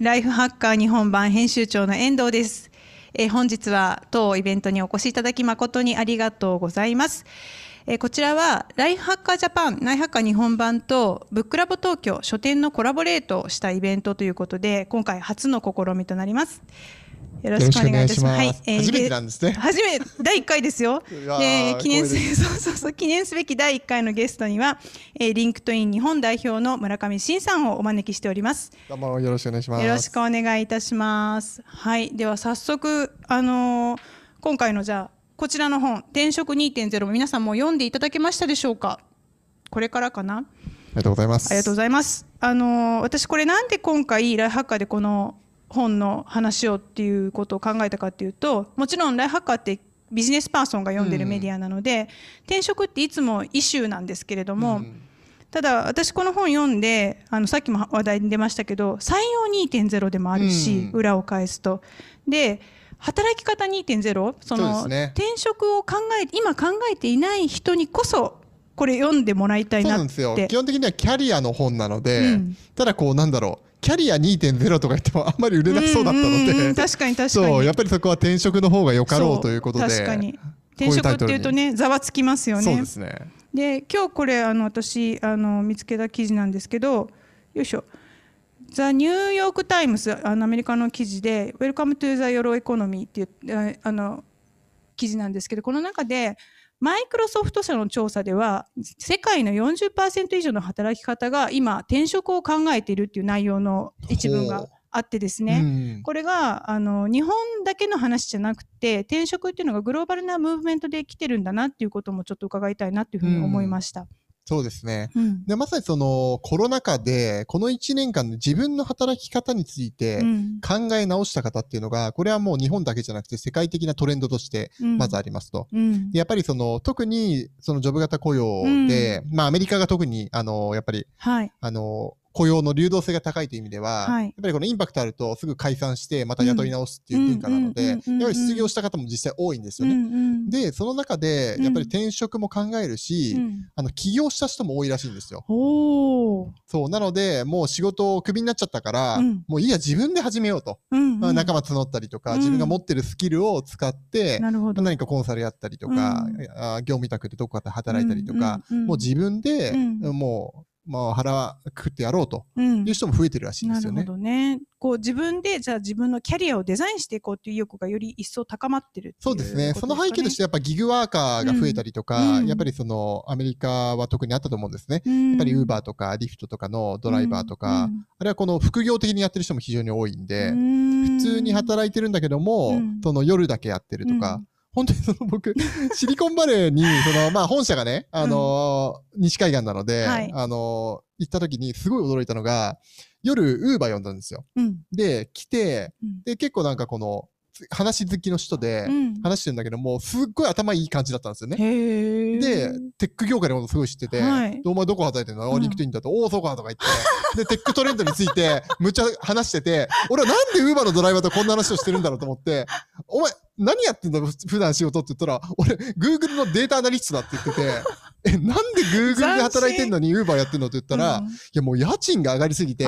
ライフハッカー日本版編集長の遠藤です。えー本日は当イベントにお越しいただき誠にありがとうございます。えーこちらはライフハッカージャパン、ライフハッカー日本版とブックラボ東京書店のコラボレートをしたイベントということで、今回初の試みとなります。よろしくお願いいたします。よろしくお願いえー初めてなんですね初め第1回ですよ。うわーで記念す そうそうそう記念すべき第1回のゲストには、えーリンクトイン日本代表の村上臣さんをお招きしております。どうもよろしくお願いします。よろしくお願いいたします。はい、では早速あのー今回のじゃあこちらの本転職2.0皆さんも読んでいただけましたでしょうか？これからかな？ありがとうございます。ありがとうございます。あのー私これなんで今回ライフハッカーでこの本の話をっていうことを考えたかっていうと、もちろんライフハッカーってビジネスパーソンが読んでるメディアなので、転職っていつもイシューなんですけれども、うん。ただ私この本読んであのさっきも話題に出ましたけど採用2.0でもあるし、うん。裏を返すと。で働き方2.0その転職を考え今考えていない人にこそこれ読んでもらいたいなっそうなんですよ。て基本的にはキャリアの本なので、うん。ただこうなんだろう、キャリア2.0とか言ってもあんまり売れなそうだったので。ん、確かに確かに。そうやっぱりそこは転職の方がよかろそうということで、確かに。こ転職っていうとねざわつきますよね。そうですね。で今日これあの私あの見つけた記事なんですけどよいしょ。ザ・ニューヨーク・タイムズあのアメリカの記事で「Welcome to the Euro Economy」っていうああの記事なんですけどこの中でマイクロソフト社の調査では世界の40%以上の働き方が今転職を考えているっていう内容の一文があってですね、うん。これがあの日本だけの話じゃなくて転職っていうのがグローバルなムーブメントで来てるんだなっていうこともちょっと伺いたいなっていうふうに思いました。そうですね。うん。でまさにそのコロナ禍でこの1年間で自分の働き方についてうん。考え直した方っていうのが、これはもう日本だけじゃなくて世界的なトレンドとしてうん。まずありますと。うん。でやっぱりその特にそのジョブ型雇用で、まあアメリカが特にあのやっぱりはい。あの雇用の流動性が高いという意味では、はい。やっぱりこのインパクトあるとすぐ解散してまた雇い直すっていう文化なのうんうんで、やっうんうんうん。ぱり失業した方も実際多いんですうよね。んうんで、その中でうん。やっぱり転職も考えるし、うん。あの起業した人も多いらしいんですよ。そう。なので、もう仕事をクビになっちゃったから、うん。もういいや、自分で始めようと。うんうん。まあ仲間募ったりとか、うん。自分が持ってるスキルを使って、なるほど。何かコンサルやったりとか、うん。あ業務委託でどこかで働いたりとか、うんうんうん。もう自分で、うん。もう、まあ腹くってやろうと。うん。いう人も増えてるらしいんですよね。なるほどね。こう自分でじゃあ自分のキャリアをデザインしていこうっていう意欲がより一層高まってるっていうそうですね。その背景としてやっぱギグワーカーが増えたりとか、うん。うんやっぱりそのアメリカは特にあったと思うんですね。ややっぱりウーバーとかリフトとかのドライバーとか、あるいはこの副業的にやってる人も非常に多いんで、普通に働いてるんだけども、うん。その夜だけやってるとか、本当にその僕、シリコンバレーに、その、まあ本社がね、あのー西海岸なので、はい。あのー行った時にすごい驚いたのが、夜ウーバー呼んだんですよ。うん。で、来て、うん。で、結構なんかこの、話好きの人でうん。話してるんだけども、すっごい頭いい感じだったんですよね。で、テック業界のことすごい知ってて、はい。でお前どこ働いてんの、うん。リンクトインだと、おお、そうかとか言って、で、テックトレンドについて、むっちゃ話してて、俺はなんでウーバーのドライバーとこんな話をしてるんだろうと思って、お前、何やってんだ普段仕事って言ったら、俺、Google のデータアナリストだって言ってて、え、なんで Google で働いてんのにウーバーやってんのって言ったら、うん。いやもう家賃が上がりすぎて、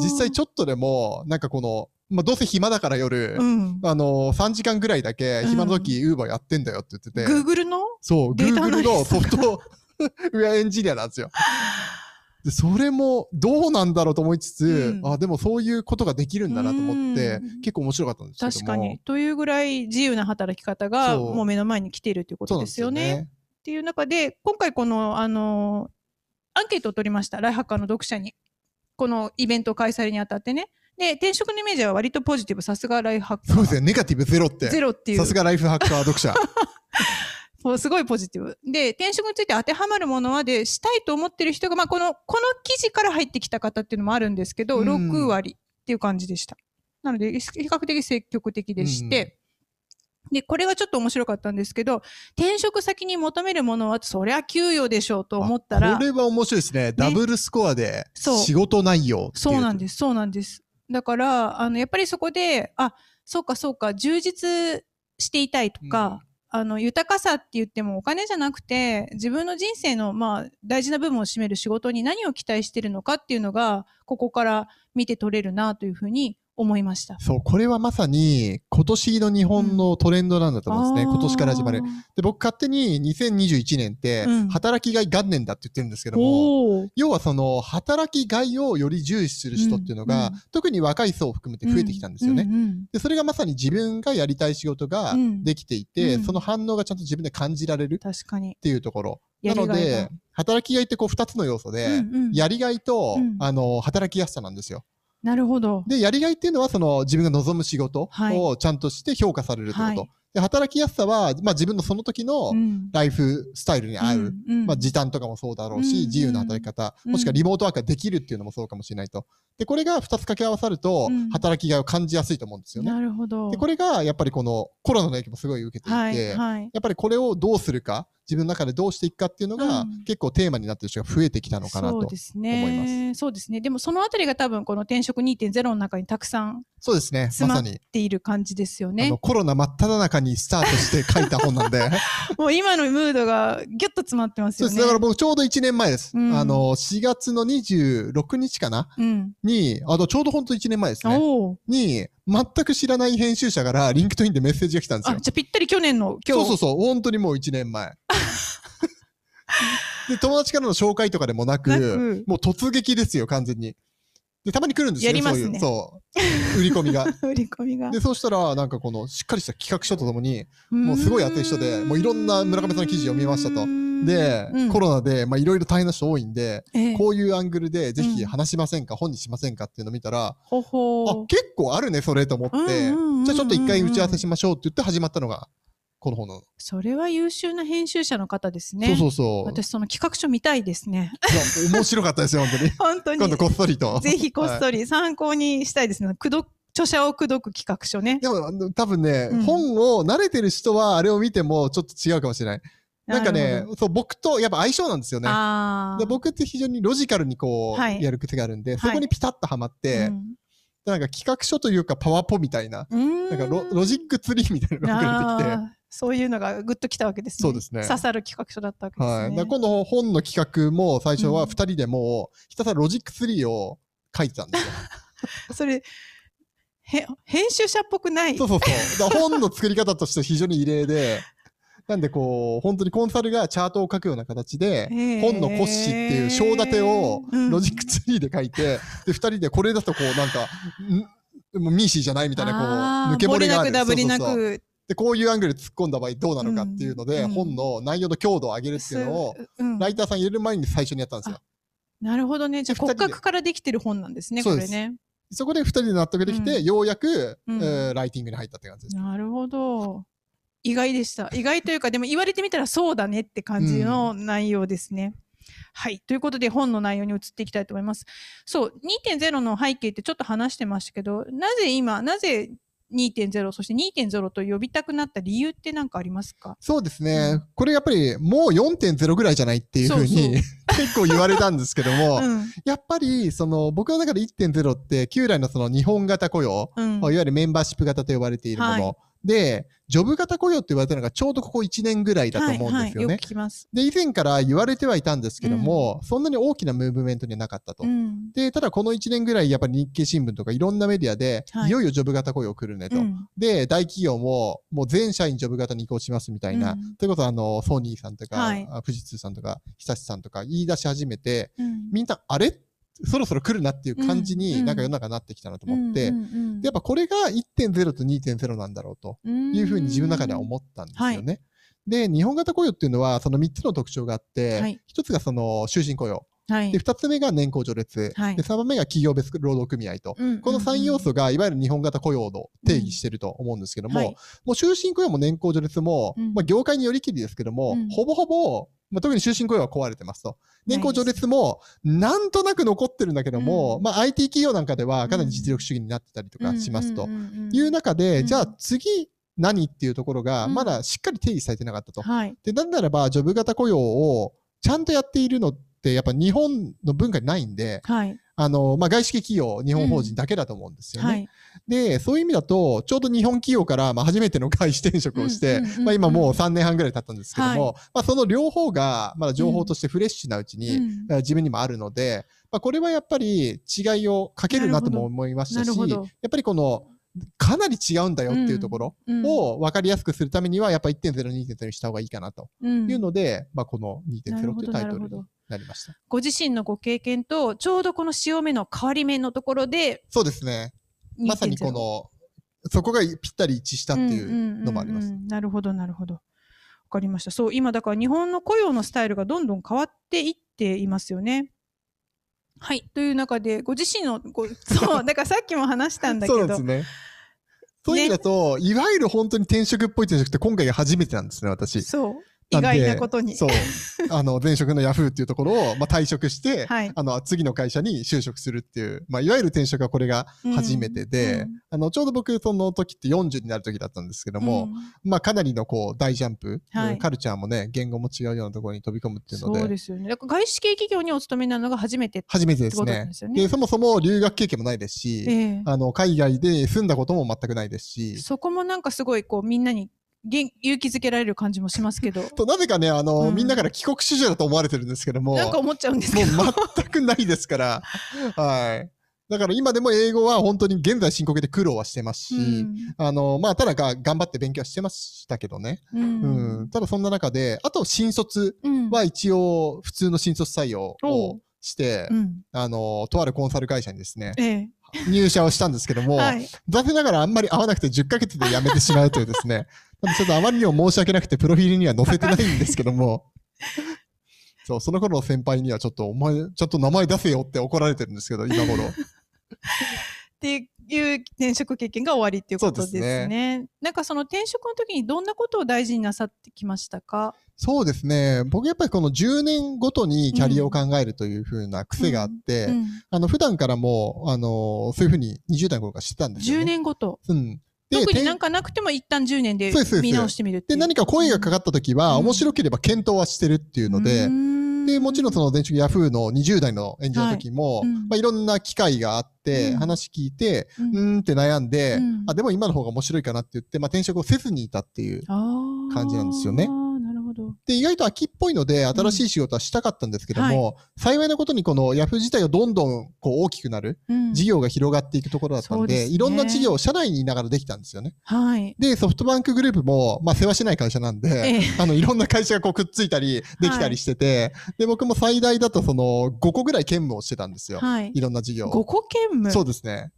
実際ちょっとでも、なんかこの、まあ、どうせ暇だから夜、うん、あの3時間ぐらいだけ暇の時、ウーバーやってんだよって言ってて、Google の？そう、データアナ Google リストのソフトウェアエンジニアなんですよ。で、それもどうなんだろうと思いつつ、うん。あ、でもそういうことができるんだなと思ってうん、結構面白かったんですけども。確かに。というぐらい自由な働き方がもう目の前に来ているということですよね。そうなんっていう中で今回このあのアンケートを取りましたライハッカーの読者に。このイベント開催にあたってねで転職のイメージは割とポジティブさすがライフハッカーそうですね。ネガティブゼロって。ゼロっていうさすがライフハッカー読者。もうすごいポジティブで転職について当てはまるものはでしたいと思ってる人が、まあ、このこの記事から入ってきた方っていうのもあるんですけど、うん6割っていう感じでしたなので比較的積極的でして、で、これがちょっと面白かったんですけど、転職先に求めるものは、そりゃ給与でしょうと思ったらこ、れは面白いですね。ダブルスコアでそう仕事内容そうなんです、そうなんです。だから、あの、やっぱりそこで、あ、そうかそうか、充実していたいとか、あの、豊かさって言ってもお金じゃなくて、自分の人生の、まあ、大事な部分を占める仕事に何を期待してるのかっていうのが、ここから見て取れるなというふうに思いました。そう、これはまさに今年の日本のトレンドなんだと思うんですね。今年から始まる。で、僕勝手に2021年ってうん働きがい元年だって言ってるんですけども、おー要はその働きがいをより重視する人っていうのが、うんうん特に若い層を含めて増えてきたんですよね。うんうんで、それがまさに自分がやりたい仕事がうんできていて、うんその反応がちゃんと自分で感じられる確かにっ。ていうところ。なので、働きがいってこう二つの要素で、うんうんやりがいと、うんあの、働きやすさなんですよ。なるほど。で、やりがいっていうのは、その自分が望む仕事はいをちゃんとして評価されるってこと。はいで、働きやすさは、まあ自分のその時のうんライフスタイルに合う。うんうんまあ時短とかもそうだろうし、うん自由な働き方、うんもしくはリモートワークができるっていうのもそうかもしれないと。で、これが2つ掛け合わさるとうん、働きがいを感じやすいと思うんですよね。なるほど。で、これがやっぱりこのコロナの影響もすごい受けていて、はいはい。やっぱりこれをどうするか、自分の中でどうしていくかっていうのが、うん結構テーマになってる人が増えてきたのかなと思います。ね。そうですね。でもそのあたりが多分この転職2.0の中にたくさんそうですね。詰まっ。ている感じですよね。コロナ真っ只中にスタートして書いた本なんで。もう今のムードがギュッと詰まってますよね。そうです。だから僕ちょうど1年前です。うんあの、4月の26日かな？うん。に、あとちょうど本当1年前ですね。に、全く知らない編集者からリンクトインでメッセージが来たんですあ、よ。じゃあぴったり去年の今日。そうそうそう。本当にもう1年前。で、友達からの紹介とかでもなく、なくもう突撃ですよ、完全に。で、たまに来るんですよやりますね。そういう、そう。売り込みが。売り込みが。で、そうしたら、なんかこの、しっかりした企画書とともに、もうすごい熱い人でもういろんな村上さんの記事を見ましたと。で、うん。コロナで、まあいろいろ大変な人多いんで、ええ。こういうアングルでぜひうん。話しませんか、本にしませんかっていうのを見たら、ほほあ、結構あるね、それと思って、うんうんうんうん。じゃあちょっと一回打ち合わせしましょうって言って始まったのが、この本なの。それは優秀な編集者の方ですね。そうそうそう。私その企画書見たいですね。面白かったですよ、本当に。本当に。今度こっそりと。ぜひこっはいそり参考にしたいですね。くど著者を口説く企画書ね。でも多分ね、うん本を慣れてる人はあれを見てもちょっと違うかもしれない。なんかね、そう僕とやっぱ相性なんですよね。で僕って非常にロジカルにこう、はいやる癖があるんで、いそこにピタッとはまって、なんか企画書というかパワポみたいな、うん、なんかロロジックツリーみたいなのが出てきて、そういうのがグッときたわけですね。そうですね刺さる企画書だったわけですね。はい。今度本の企画も最初はうん2人でもうひたすらロジックツリーを書いてたんですよ。それへ編集者っぽくない。そうそうそう。本の作り方として非常に異例で、なんでこう、本当にコンサルがチャートを書くような形で、本の骨子っていう章立てをうんロジックツリーで書いて、で、二人でこれだとこうなんか、んもう MECE じゃないみたいな、こう、抜け漏れがある。漏れなくダブりなく。で、こういうアングルで突っ込んだ場合どうなのかっていうので、うん本の内容の強度を上げるっていうのを、すうんライターさん入れる前に最初にやったんですよ。なるほどね。じゃあ骨格からできてる本なんですね、これね。そこで二人で納得できて、うんようやく、うんえーライティングに入ったって感じです。なるほど。意外でした。意外というか、でも言われてみたらそうだねって感じの内容ですね。はい。ということで本の内容に移っていきたいと思います。そう、2.0の背景ってちょっと話してましたけど、なぜ今、なぜ2.0、そして2.0と呼びたくなった理由って何かありますか？そうですね。うん。これやっぱりもう4.0ぐらいじゃないっていうふうに結構言われたんですけども、うん。やっぱりその僕の中で1.0って旧来のその日本型雇用、うん。いわゆるメンバーシップ型と呼ばれているもの、はいで、ジョブ型雇用って言われてるのがちょうどここ1年ぐらいだと思うんですよね。はいはい、よきます。で、以前から言われてはいたんですけども、そんなに大きなムーブメントにはなかったと。うん。で、ただこの1年ぐらいやっぱり日経新聞とかいろんなメディアで、はいい、よいよジョブ型雇用来るねと。うんで、大企業も、もう全社員ジョブ型に移行しますみたいな。うんということは、あの、ソニーさんとか、はいあ富士通さんとか、日立さんとか言い出し始めて、うんみんな、あれ？そろそろ来るなっていう感じうんに、なんか世の中になってきたなと思って、やっぱこれが1.0と2.0なんだろうというふうに自分の中では思ったんですよね。で、日本型雇用っていうのは、その3つの特徴があって、はい。1つがその終身雇用。はい。で、2つ目が年功序列。はい。で、3番目が企業別労働組合と。うんこの3要素がいわゆる日本型雇用を定義してると思うんですけども、はい。もう終身雇用も年功序列も、うん。まあ、業界によりきりですけども、うん。ほぼほぼ、まあ、特に終身雇用は壊れてますと。年功序列もなんとなく残ってるんだけども、うんまあ、IT 企業なんかではかなり実力主義になってたりとかしますという中で、うんじゃあ次何っていうところがうんまだしっかり定義されてなかったと。はい。で、なんならば、ジョブ型雇用をちゃんとやっているのって、やっぱ日本の文化にないんで、はい。あの、まあ、外資系企業、日本法人だけだと思うんですよね。はい。で、そういう意味だと、ちょうど日本企業から、まあ、初めての外資転職をしてうんうんうんうん、まあ、今もう3年半ぐらい経ったんですけども、はまあ、その両方が、まだ情報としてフレッシュなうちに、うん。自分にもあるので、ままあ、これはやっぱり違いをかけるなとも思いましたし、やっぱりこの、かなり違うんだよっていうところうん。を分かりやすくするためには、やっぱ1.0、2.0にした方がいいかなとうん。いうので、まあ、この2.0なるほどというタイトルになりました。ご自身のご経験とちょうどこの潮目の変わり目のところでそうですね。まさにこの、そこがぴったり一致したっていうのもあります。うんうん。うんうんなるほどなるほど。わかりました。そう今だから日本の雇用のスタイルがどんどん変わっていっていますよねはいという中でご自身のごそう だからさっきも話したんだけどそうですね。そういう意味だと、いわゆる本当に転職っぽい転職って今回が初めてなんですね、私。そう意外なことに。そう。あの、前職のヤフーっていうところを、まあ、退職して、はい。あの、次の会社に就職するっていう、まあ、いわゆる転職はこれが初めてで、うんうんあの、ちょうど僕、その時って40になる時だったんですけども、まあ、かなりのこう、大ジャンプ、はい。うんカルチャーもね、言語も違うようなところに飛び込むっていうので、そうですよね。だから外資系企業にお勤めになるのが初めて初めてですね。でそもそも留学経験もないですし、ええ。あの、海外で住んだことも全くないですし、そこもなんかすごいこうみんなに元勇気づけられる感じもしますけど。となぜかね、あの、うん。みんなから帰国子女だと思われてるんですけども、なんか思っちゃうんですもうけど全くないですから、はい。だから今でも英語は本当に現在進行形で苦労はしてますし、うん。あの、まあ、ただが頑張って勉強はしてましたけどね。ううん。ん。ただそんな中で、あと新卒うん。は一応普通の新卒採用をして、うん。あの、とあるコンサル会社にですね、ええ入社をしたんですけども、はい。残念ながらあんまり合わなくて10ヶ月で辞めてしまうというですね、ちょっとあまりにも申し訳なくてプロフィールには載せてないんですけども、そう、その頃の先輩にはちょっとお前、ちょっと名前出せよって怒られてるんですけど、今頃。っていう転職経験が終わりっていうことですそうですね。なんかその転職の時にどんなことを大事になさってきましたか？そうですね。僕やっぱりこの10年ごとにキャリアを考えるという風な癖があって、うんあの、普段からも、あの、そういう風に20代の頃からしてたんですよ、ね。10年ごと。うん。で特に転なんかなくても一旦10年で見直してみるっていで、う。何か声がかかった時は、うん面白ければ検討はしてるっていうので、で、もちろんその前職ヤフーの20代の演じの時も、はいうんまあ、いろんな機会があって、うん話聞いて、ううんーんって悩んで、うんあ、でも今の方が面白いかなって言って、まあ、転職をせずにいたっていう。感感じなんですよねど。で、意外と秋っぽいので、新しい仕事はしたかったんですけども、幸いなことにこのヤフー自体がどんどんこう大きくなる、うん事業が広がっていくところだったんで、ですねいろんな事業を社内にいながらできたんですよね。はい。で、ソフトバンクグループも、まあ、世話しない会社なんで、ええ あの、いろんな会社がこうくっついたり、できたりしてて、で、僕も最大だとその、5個ぐらい兼務をしてたんですよ。はい。いろんな事業5を。個兼務？そうですね。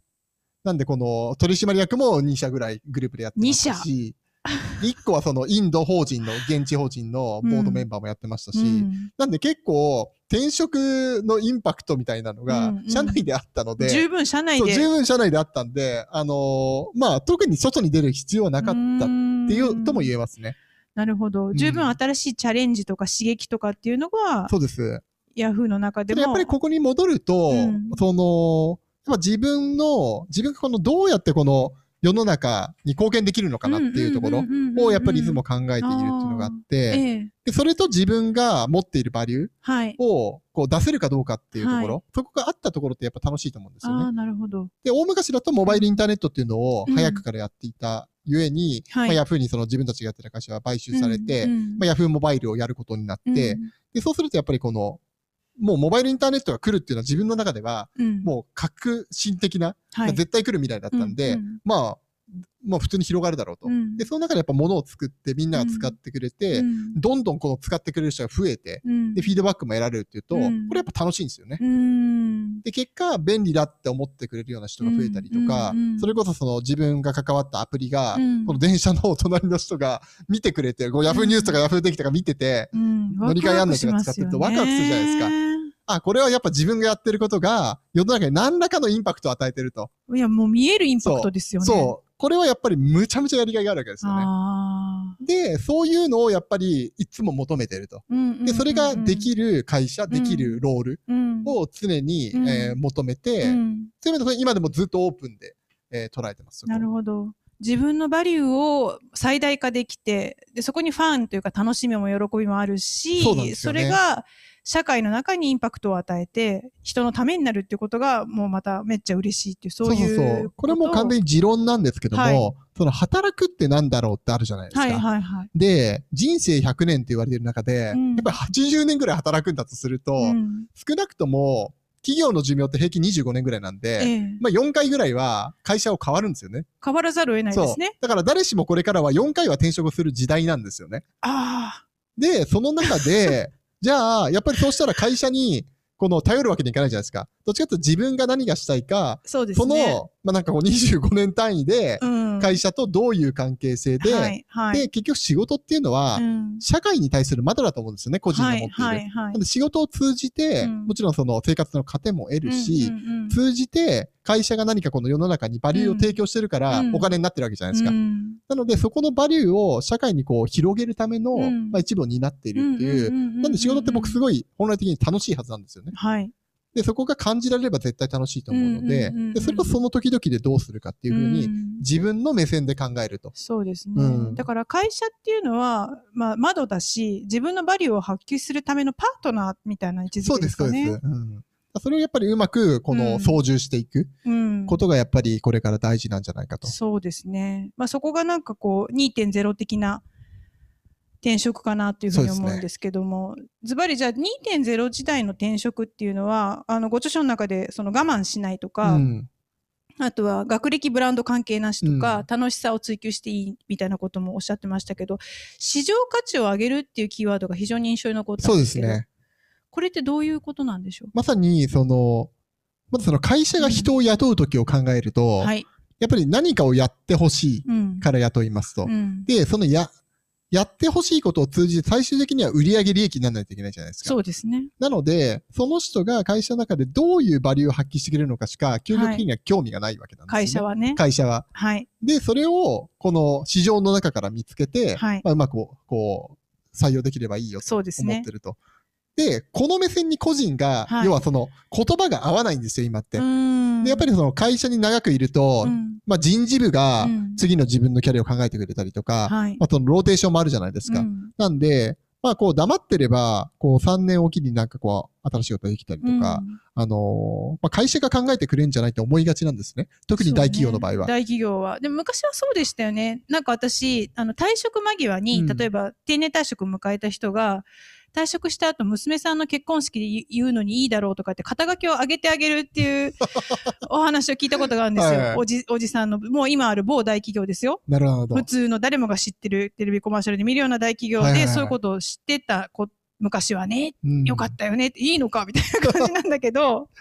なんで、この、取締役も2社ぐらいグループでやってましたし、1個はその、インド法人の、現地法人のボードメンバーもやってましたし、うんなんで結構、転職のインパクトみたいなのがうんう、ん社内であったので、十分社内で。十分社内であったんで、あのーまあ、特に外に出る必要はなかったっていうとも言えますね。なるほど。ん十分新しいチャレンジとか刺激とかっていうのが、そうです。ヤフーの中でも。でもやっぱりここに戻ると、うんその、やっぱ自分の、自分がこのどうやってこの世の中に貢献できるのかなっていうところをやっぱりいつも考えているっていうのがあって、ええでそれと自分が持っているバリューはい。をこう出せるかどうかっていうところ、はそこがあったところってやっぱ楽しいと思うんですよねああ、。なるほど。で、大昔だとモバイルインターネットっていうのをうん早くからやっていたゆえに、はいまあ、ヤフーにその自分たちがやってた会社が買収されて、うんうんまあ、ヤフーモバイルをやることになって、うんで、そうするとやっぱりこの、もうモバイルインターネットが来るっていうのは自分の中では、うん。もう革新的な、はい。絶対来る未来だったんで、うんうん。まあ、まあ普通に広がるだろうと。うん。で、その中でやっぱ物を作ってみんなが使ってくれて、うん。どんどんこの使ってくれる人が増えて、うん。で、フィードバックも得られるっていうと、うん。これやっぱ楽しいんですよね。うん。で、結果、便利だって思ってくれるような人が増えたりとか、それこそその自分が関わったアプリが、うん。この電車の隣の人が見てくれて、こうヤフーニュースとかヤフーテキとか見てて、うん。乗り換え案内とか使ってるとワクワクするじゃないですかあ、これはやっぱ自分がやってることが、世の中に何らかのインパクトを与えてると。いや、もう見えるインパクトですよね。そう。これはやっぱりむちゃむちゃやりがいがあるわけですよね。で、そういうのをやっぱりいつも求めてると。で、それができる会社、できるロールうんを常に、うんえー求めて、うんそういう意味で今でもずっとオープンで、えー捉えてます。なるほど。自分のバリューを最大化できて、でそこにファンというか楽しみも喜びもあるし、そねれが社会の中にインパクトを与えて、人のためになるっていうことがもうまためっちゃ嬉しいっていう、そういうそうそうそう。これも完全に持論なんですけども、はいその働くってなんだろうってあるじゃないですか。はいはいはい。で、人生100年って言われてる中で、うんやっぱり80年ぐらい働くんだとすると、うん少なくとも企業の寿命って平均25年ぐらいなんで、ええまあ4回ぐらいは会社を変わるんですよね。変わらざるを得ないですね。。だから誰しもこれからは4回は転職する時代なんですよね。あで、その中で、じゃあ、やっぱりそうしたら会社に、この頼るわけにいかないじゃないですか。どっちかというと自分が何がしたいか、あ、そうですそね。の、まあなんかこう25年単位で、うん会社とどういう関係性で、はい、はい。で、結局仕事っていうのは、うん社会に対する窓だと思うんですよね、個人が持っている。はい、はい、はない仕事を通じて、うんもちろんその生活の糧も得るし、うんうんうん通じて会社が何かこの世の中にバリューを提供してるからうんお金になってるわけじゃないですか。うんなのでそこのバリューを社会にこう広げるための、うんまあ、一部を担っているっていう。なんで仕事って僕すい。ごい本来的に楽しいはずなんですよね。はい。で、そこが感じられれば絶対楽しいと思うのでうんうんうんうん、でそれをその時々でどうするかっていうふうにん自分の目線で考えると。そうですね、うんだから会社っていうのは、まあ、窓だし自分のバリューを発揮するためのパートナーみたいな位置づそうです、けですかね。そうです。うんそれをやっぱりうまくこうんの操縦していくうんことがやっぱりこれから大事なんじゃないかと。そうですね。まあ、そこがなんかこう2.0的な転職かなというふうに思うんですけども、ズバリじゃあ2.0時代の転職っていうのはあのご著書の中でその我慢しないとか、うん。あとは学歴ブランド関係なしとか、うん。楽しさを追求していいみたいなこともおっしゃってましたけど市場価値を上げるっていうキーワードが非常に印象に残ったそんでけどうですすね。これってどういうことなんでしょう？まさに、その、まずその会社が人を雇うときを考えると、はい、やっぱり何かをやってほしいうんから雇いますと。うん、で、そのや、やってほしいことを通じて最終的には売上利益にならないといけないじゃないですか。そうですね。なので、その人が会社の中でどういうバリューを発揮してくれるのかしか、究極的には興味がないわけなんですよ、ね会社はね。会社は。はい。で、それを、この市場の中から見つけて、はいまあ、うまくこう、採用できればいいよとそうですね思って。ると。で、この目線に個人が、はい要はその言葉が合わないんですよ、今って。うんで、やっぱりその会社に長くいると、うんまあ人事部がうん次の自分のキャリアを考えてくれたりとか、はい。まあそのローテーションもあるじゃないですか。うんなんで、まあこう黙ってれば、こう3年おきになんかこう新しいことができたりとか、うんあのーまあ会社が考えてくれんじゃないと思いがちなんですね。特に大企業の場合は。ね大企業は。でも昔はそうでしたよね。なんか私、あの退職間際に、うん例えば定年退職を迎えた人が、退職した後、娘さんの結婚式で言うのにいいだろうとかって、肩書きを上げてあげるっていう お話を聞いたことがあるんですよ。はいはいおじ、おじさんの、もう今ある某大企業ですよ。なるほど普。通の誰もが知ってるテレビコマーシャルで見るような大企業で、そういうことを知ってたこ昔はね、うんよかったよねって、いいのかみたいな感じなんだけど、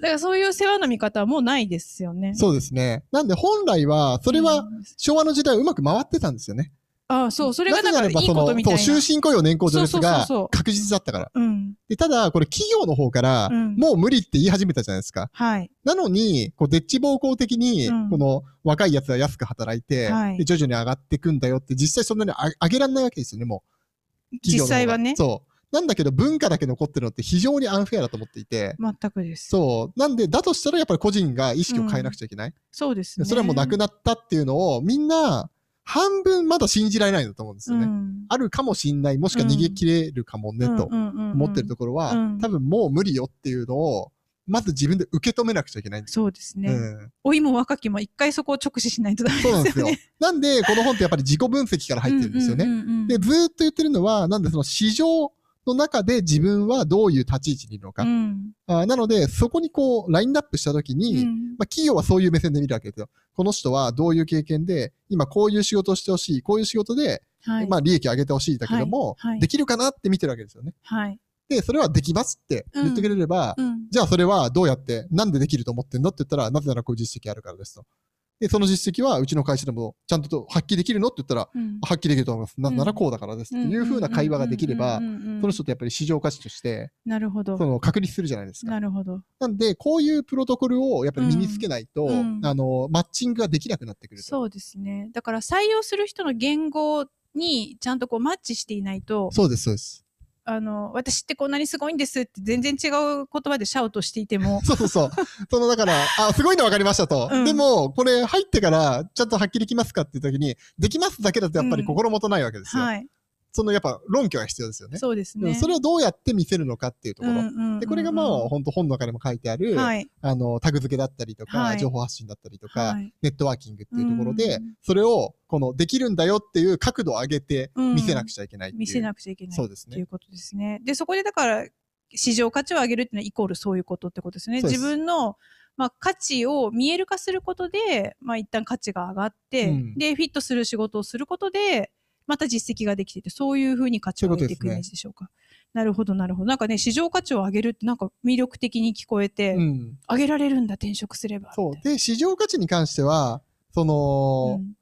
だからそういう世話の見方はもうないですよね。そうですね。なんで本来は、それはうん昭和の時代はうまく回ってたんですよね。ああ、そう、それがだからいいなぜならばことみたいな。そのそう、終身雇用年功序列そうそうがそうそう確実だったから。うん。で、ただ、これ企業の方から、うんもう無理って言い始めたじゃないですか。はい。なのに、こう、デッチ暴行的に、うんこの若いやつは安く働いて、はいで徐々に上がっていくんだよって、実際そんなにあ上げられないわけですよね、もう。実際はね。そう。なんだけど、文化だけ残ってるのって非常にアンフェアだと思っていて、全くです。そう。なんで、だとしたらやっぱり個人が意識を変えなくちゃいけない。そうですね。それはもうなくなったっていうのを、みんな、半分まだ信じられないんだと思うんですよね。うんあるかもしんない、もしくは逃げ切れるかもね、と思思ってるところは、うん多分もう無理よっていうのを、まず自分で受け止めなくちゃいけないんですそうですね。よ。うん老いも若きも一回そこを直視しないとダメそうなんですよですよね。。なんで、この本ってやっぱり自己分析から入ってるんですよね。で、ずーっと言ってるのは、なんでその市場の中で自分はどういう立ち位置にいるのか。うんあーなので、そこにこう、ラインナップしたときに、うんまあ、企業はそういう目線で見るわけですよ。この人はどういう経験で、今こういう仕事をしてほしい、こういう仕事で、はい。まあ利益を上げてほしいだけども、はいはいできるかなって見てるわけですよね。はい。で、それはできますって言ってくれれば、うんじゃあそれはどうやって、なんでできると思ってんのって言ったら、なぜならこういう実績あるからですと。で、その実績はうちの会社でもちゃんとと発揮できるのって言ったら、うん発揮できると思います。なぜならこうだからですっていう風な会話ができればうん、うんうんうんうんその人ってやっぱり市場価値として、なるほどそ。の確立するじゃないですか。なるほど。なんで、こういうプロトコルをやっぱり身につけないと、うんうんあの、マッチングができなくなってくると。そうですね。だから採用する人の言語にちゃんとこうマッチしていないと、そうです、そうです。あの、私ってこんなにすごいんですって全然違う言葉でシャウトしていても、そうそうそう。その、だから、あ、すごいの分かりましたと。うんでも、これ入ってから、ちゃんと発揮できますかっていう時に、できますだけだとやっぱり心もとないわけですよ。はい。その、やっぱ論拠が必要ですよね。そうですね。それをどうやって見せるのかっていうところ。うんうんうんうんで、これがもう、本当本の中でも書いてある、はい。あの、タグ付けだったりとか、はい情報発信だったりとか、はいネットワーキングっていうところで、うんそれを、この、できるんだよっていう角度を上げてうん見せなくちゃいけないいう。見せなくちゃいけないそうですねということですね。で、そこでだから、市場価値を上げるっていうのはイコールそういうことってことですよね。す自分の、まあ、価値を見える化することで、まあ、一旦価値が上がって、うんで、フィットする仕事をすることで、また実績ができてて、そういうふうに価値を上げていくイメージでしょうか。なるほど、なるほど。なんかね、市場価値を上げるってなんか魅力的に聞こえて、うん。上げられるんだ、転職すれば。そうで、市場価値に関しては、そなの、うん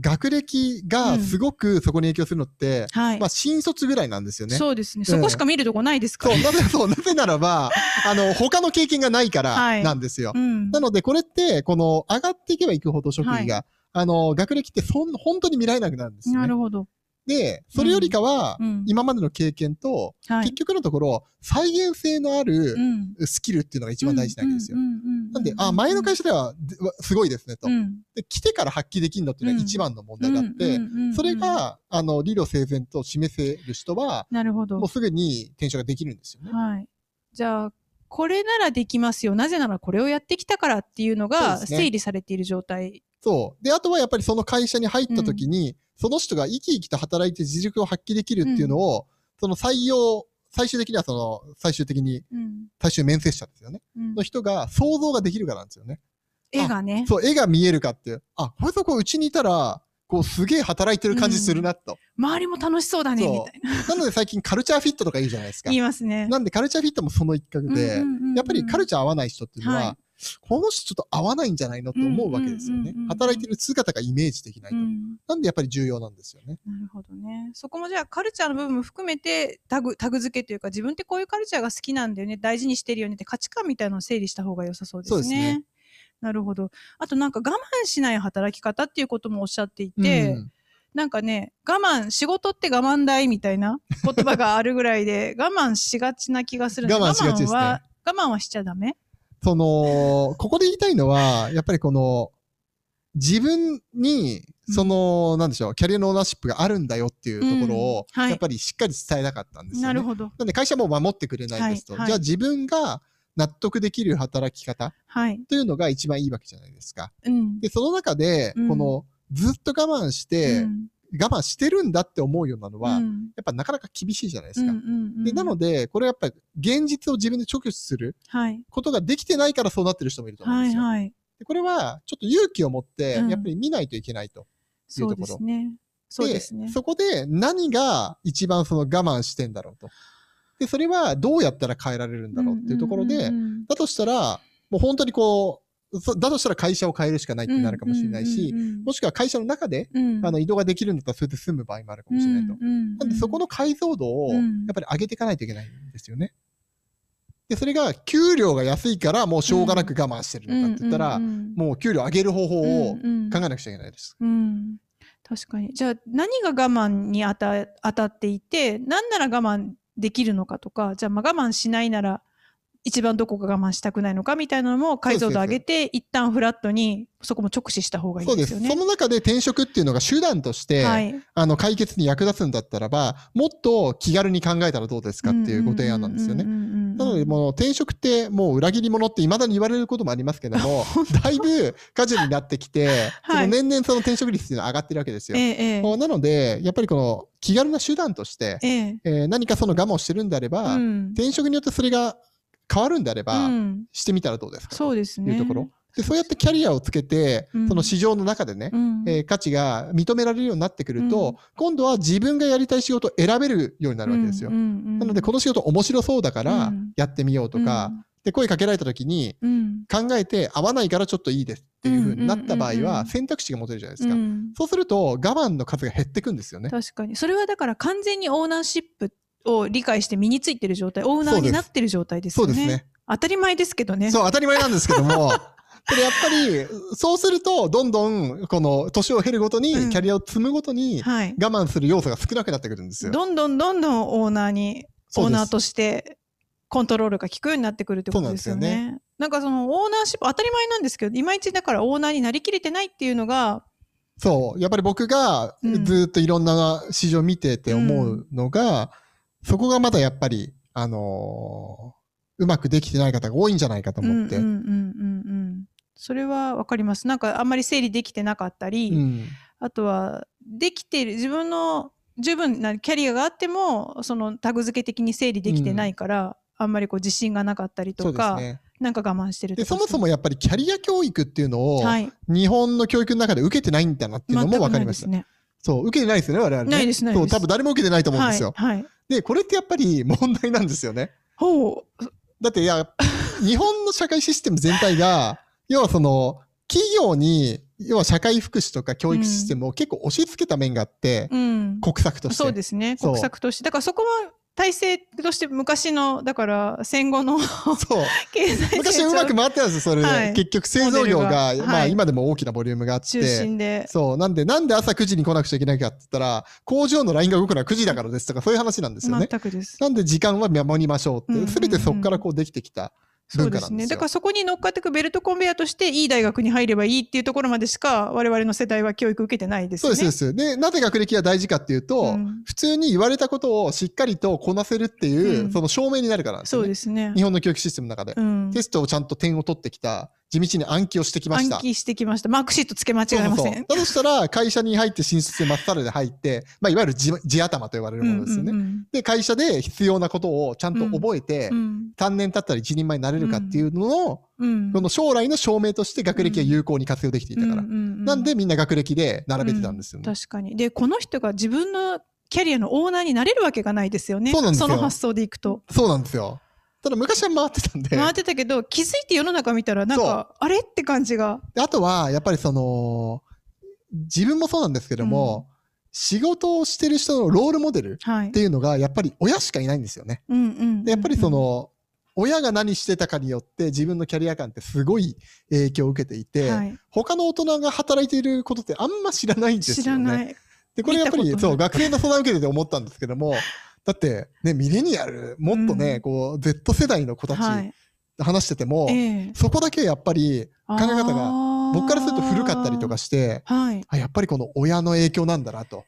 学歴がすごくそこに影響するのって、はい。まあ、新卒ぐらいなんですよね。そうですね。うんそこしか見るとこないですかそう、ら。なぜ、そう、なぜならば、あの、他の経験がないかはいらなんですよ。うん。なので、これって、この、上がっていけばいくほど職位が、あの、学歴ってそん、本当に見られなくなるんですよね。なるほど。で、それよりかは、うん。今までの経験と、はい結。局のところ、再現性のあるうん。スキルっていうのが一番大事なわけですよなんで、あ、前の会社では、ですごいですね、とう。んで、来てから発揮できるのっていうのが一番の問題があって、それが、あの、理路整然と示せる人は、なるほどもう。すぐに転職ができるんですよね。はい。じゃあ、これならできますよ。なぜならこれをやってきたからっていうのが整理されている状態。そう。で、あとはやっぱりその会社に入った時に、その人が生き生きと働いて実力を発揮できるっていうのを、その採用、最終的にはその、最終的に、うん。最終面接者ですよね。うんの人が想像ができるからなんですよね。絵がね。そう、絵が見えるかっていう。あ、こいつはこう、うちにいたら、こう、すげえ働いてる感じするな、と。周りも楽しそうだね、みたいな。なので最近カルチャーフィットとか言うじゃないですか言い。ますね。なんでカルチャーフィットもその一角で、うんうんうんうんやっぱりカルチャー合わない人っていうのは、はいこの人ちょっと合わないんじゃないのと思うわけですよね。働いてる姿がイメージできないと。うんなんでやっぱり重要なんですよね。なるほどね。そこもじゃあカルチャーの部分も含めてタグ、タグ付けというか自分ってこういうカルチャーが好きなんだよね、大事にしてるよねって価値観みたいなのを整理した方が良さそうですね。そうですねなるほど。あとなんか我慢しない働き方っていうこともおっしゃっていて、うんなんかね、我慢、仕事って我慢大みたいな言葉があるぐらいで、我慢しがちな気がするん我慢しがちです我慢はしちゃダメ？その、ここで言いたいのは、やっぱりこの、自分に、その、なんでしょう、キャリアのオーナーシップがあるんだよっていうところを、やっぱりしっかり伝えたかったんですよね。なるほど。なんで会社も守ってくれないですと。じゃあ自分が納得できる働き方はい。というのが一番いいわけじゃないですか。うん。で、その中で、うんこの、ずっと我慢して、うん我慢してるんだって思うようなのは、やうんっぱなかなか厳しいじゃないですか。うんうんうんで、なので、これはやっぱり現実を自分で直視するはい。ことができてないからそうなってる人もいると思うんですよ。はいはい。でこれは、ちょっと勇気を持って、うんやっぱり見ないといけないと。そうですね。そうですね。そこで何が一番その我慢してんだろうと。で、それはどうやったら変えられるんだろうっていうところで、んうんうんだとしたら、もう本当にこう、そだとしたら会社を変えるしかないってなるかもしれないし、うんうんうんもしくは会社の中で、うんあの移動ができるんだったらそれで済む場合もあるかもしれないと。うんうんうんなんでそこの解像度をやうんっぱり上げていかないといけないんですよね。で、それが給料が安いからもうしょうがなく我慢してるのかって言ったら、うんうんうんもう給料上げる方法を考うんうんえなくちゃいけないです。うん確かに。じゃあ何が我慢に当たっていて、何なら我慢できるのかとか、じゃあまあ我慢しないなら一番どこが我慢したくないのかみたいなのも解像度上げて、一旦フラットにそこも直視した方がいいそうです。ですよね。その中で転職っていうのが手段として、はい。あの解決に役立つんだったらば、もっと気軽に考えたらどうですかっていうご提案なんですよね。なので、もう転職ってもう裏切り者って未だに言われることもありますけども、だいぶカジになってきて、はいその年々その転職率っていうのは上がってるわけですよ。ええなので、やっぱりこの気軽な手段として、えええー何かその我慢をしてるんであれば、うん転職によってそれが変わるんであれば、うん。してみたらどうですか？そうですね。というところ。で、そうやってキャリアをつけて、うん。その市場の中でね、うん。えー価値が認められるようになってくると、うん。今度は自分がやりたい仕事を選べるようになるわけですよ。うんうんうん。なので、この仕事面白そうだからうん。やってみようとか、で、声かけられた時にうん。考えて合わないからちょっといいですっていう風になった場合はうんうんうんうん。選択肢が持てるじゃないですか。うん。そうすると我慢の数が減ってくんですよね。確かに。それはだから完全にオーナーシップを理解して身についてる状態オーナーになってる状態ですよね。そうです。ね。当たり前ですけどね。そう、当たり前なんですけども、これやっぱり、そうすると、どんどん、この、年を経るごとに、うん。キャリアを積むごとに、はい。我慢する要素が少なくなってくるんですよ。どんどんどんどんオーナーにオーナーとしてコントロールが効くようになってくるってことですよね。そうなんかそのオーナーシップ当たり前なんですけどいまいちだからオーナーになりきれてないっていうのがそう。やっぱり僕がうん。ずっといろんな市場見てて思うのが、そこがまだやっぱり、あのーうまくできてない方が多いんじゃないかと思って。うんうんうんうんうんそれはわかりますなんかあんまり整理できてなかったり、うんあとはできている自分の十分なキャリアがあってもそのタグ付け的に整理できてないから、あんまりこう自信がなかったりとか、ね。なんか我慢してるとで、かそもそもやっぱりキャリア教育っていうのを、はい、日本の教育の中で受けてないんだなっていうのも分かりました。そう、受けてないですよね、我々ね。ないですないですそう、多分誰も受けてないと思うんですよ。はい、はい、で、これってやっぱり問題なんですよね。ほうだって、いや、日本の社会システム全体が、要はその、企業に、要は社会福祉とか教育システムを結構押し付けた面があって、うん、国策として。そうですね国策としてだからそこは体制として昔のだから戦後の。経済昔はうまく回ってたんですよ、それで。はい結局製造業が、まあはい今でも大きなボリュームがあって。中心でそう。なんで、なんで朝9時に来なくちゃいけないかって言ったら、工場のラインが動くのは9時だからですとか、そういう話なんですよね。全くですなんで時間は守りましょうって、うんうんうんすべてそこからこうできてきたそうで文化なんですよ。すねだからそこに乗っかっていくベルトコンベヤーとしていい大学に入ればいいっていうところまでしか我々の世代は教育受けてないですそうよねです、そうです。で、なぜ学歴が大事かっていうと、うん普通に言われたことをしっかりとこなせるっていう、うんその証明になるからなんですよ、ね。そうですね日本の教育システムの中で。うんテストをちゃんと点を取ってきた、地道に暗記をしてきました。暗記してきました。マークシートつけ間違そうそうそう。えませんだとしたら、会社に入って新卒でまっさらで入って、まあ、いわゆる地地頭と呼ばれるものですよね。うんうんで、会社で必要なことをちゃんと覚えて、うん。3年経ったら一人前になれるかっていうのを、うん。この将来の証明として学歴が有効に活用できていたから。うんうんうん。なんでみんな学歴で並べてたんですよね。確かに。でこの人が自分のキャリアのオーナーになれるわけがないですよね。そうなんですよ。の発想でいくと。そうなんですよ。ただ昔は回ってたんで。回ってたけど気づいて世の中見たらなんかあれって感じが。であとは、やっぱりその、自分もそうなんですけども、仕事をしてる人のロールモデルはい。っていうのが、やっぱり親しかいないんですよね。やっぱりその、親が何してたかによって自分のキャリア感ってすごい影響を受けていて、はい。他の大人が働いていることってあんま知らないんですよね。知らない。で、これやっぱりそう、学生の相談を受けてて思ったんですけども、だってね、ミレニアル、もっとね、うん。こう、Z 世代の子たちはい。話してても、ええ。そこだけやっぱり考え方がが僕からすると古かったりとかして、はい。あやっぱりこの親の影響なんだなと。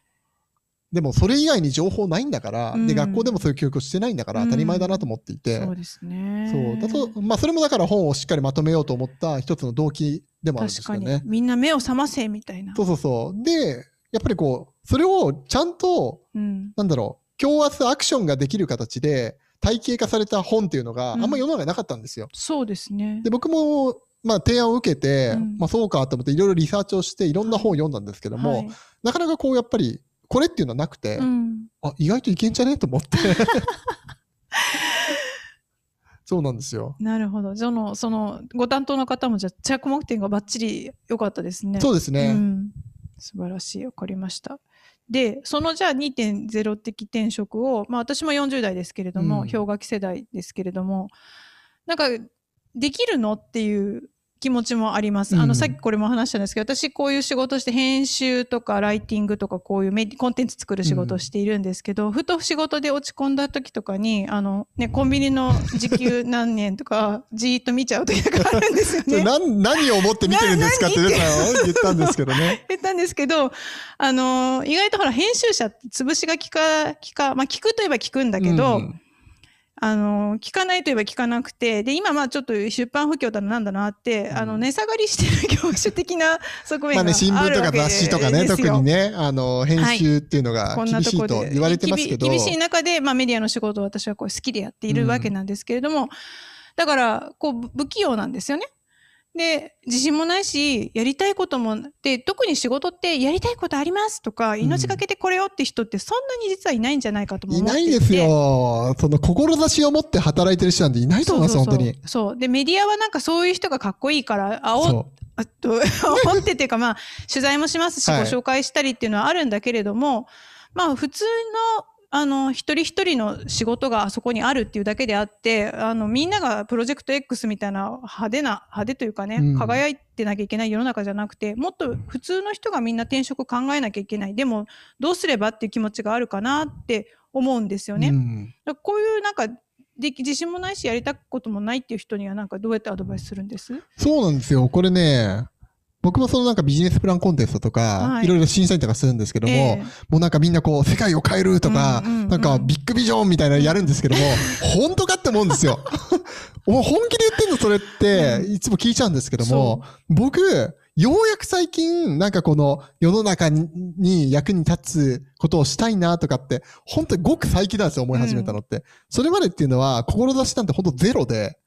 でもそれ以外に情報ないんだから、うん。で学校でもそういう教育をしてないんだからうん当たり前だなと思っていて、そうですね。そう。だとまあそれもだから本をしっかりまとめようと思った一つの動機でもあるんです確かに。よね。みんな目を覚ませみたいな。そうそうそう。で、やっぱりこう、それをちゃんと、うん。なんだろう、強圧アクションができる形で体系化された本っていうのがあんま世の中になかったんですよ。そうですねで、僕も、まあ提案を受けて、うんまあそうかと思っていろいろリサーチをしていろんな本を読んだんですけども、はいなかなかこうやっぱり、これっていうのはなくて、うんあ、意外といけんじゃねと思って。そうなんですよ。なるほどそのそのご担当の方もじゃあ着目点がバッチリ良かったですねそうですね。うん、素晴らしい分かりました。でそのじゃあ2.0的転職を、まあ、私も40代ですけれども、うん。氷河期世代ですけれどもなんかできるの？っていう気持ちもあります。あうんのさっきこれも話したんですけど私こういう仕事して編集とかライティングとかこういうメディコンテンツ作る仕事をしているんですけど、ふと仕事で落ち込んだ時とかにあの、ね、コンビニの時給何年とか じーっと見ちゃう時とかあるんですよね。何何を思って見てるんですかってな言った言ったんですけどね。言ったんですけど、あの意外とほら編集者って潰しが効か効かまあ聞くといえば聞くんだけど、うんあの聞かないといえば聞かなくてで今まあちょっと出版不況だのなんだなって、うんあの値下がりしてる業種的な側面があるまあね、新聞とか雑誌とかね、ですよ特にね、あの、編集っていうのが厳しいと言われてますけど。厳厳しい中で、まあ、メディアの仕事を私はこう好きでやっているわけなんですけれども、だからこう不不器用なんですよね。で自信もないしやりたいこともで特に仕事ってやりたいことありますとかん。命がけてこれよって人ってそんなに実はいないんじゃないかと思ってて。ないいですよ。その志を持って働いてる人なんていないと思います、そうそうそう。本当に。そう。でメディアはなんかそういう人がかっこいいからあおそあと 煽ってっていうかまあ取材もしますし、はい。ご紹介したりっていうのはあるんだけれどもまあ普通のあの一人一人の仕事があそこにあるっていうだけであってあのみんながプロジェクト X みたいな派手な派手というかね、うん輝いてなきゃいけない世の中じゃなくてもっと普通の人がみんな転職考えなきゃいけないでもどうすればっていう気持ちがあるかなって思うんですよう。ね。うんこういうなんかで自信もないしやりたいこともないっていう人にはなんかどうやってアドバイスするんです？そうなんですよ。これね、僕もそのなんかビジネスプランコンテストとか、はい。いろいろ審査員とかするんですけども、ええ。もうなんかみんなこう、世界を変えるとか、うんうんうん。なんかビッグビジョンみたいなのやるんですけども、本当かって思うんですよ。お前本気で言ってんのそれって、いつも聞いちゃうんですけども、僕、ようやく最近、なんかこの世の中にに役に立つことをしたいなとかって、本当にごく最近なんですよ、思い始めたのって。それまでっていうのは、志なんて本当ゼロで、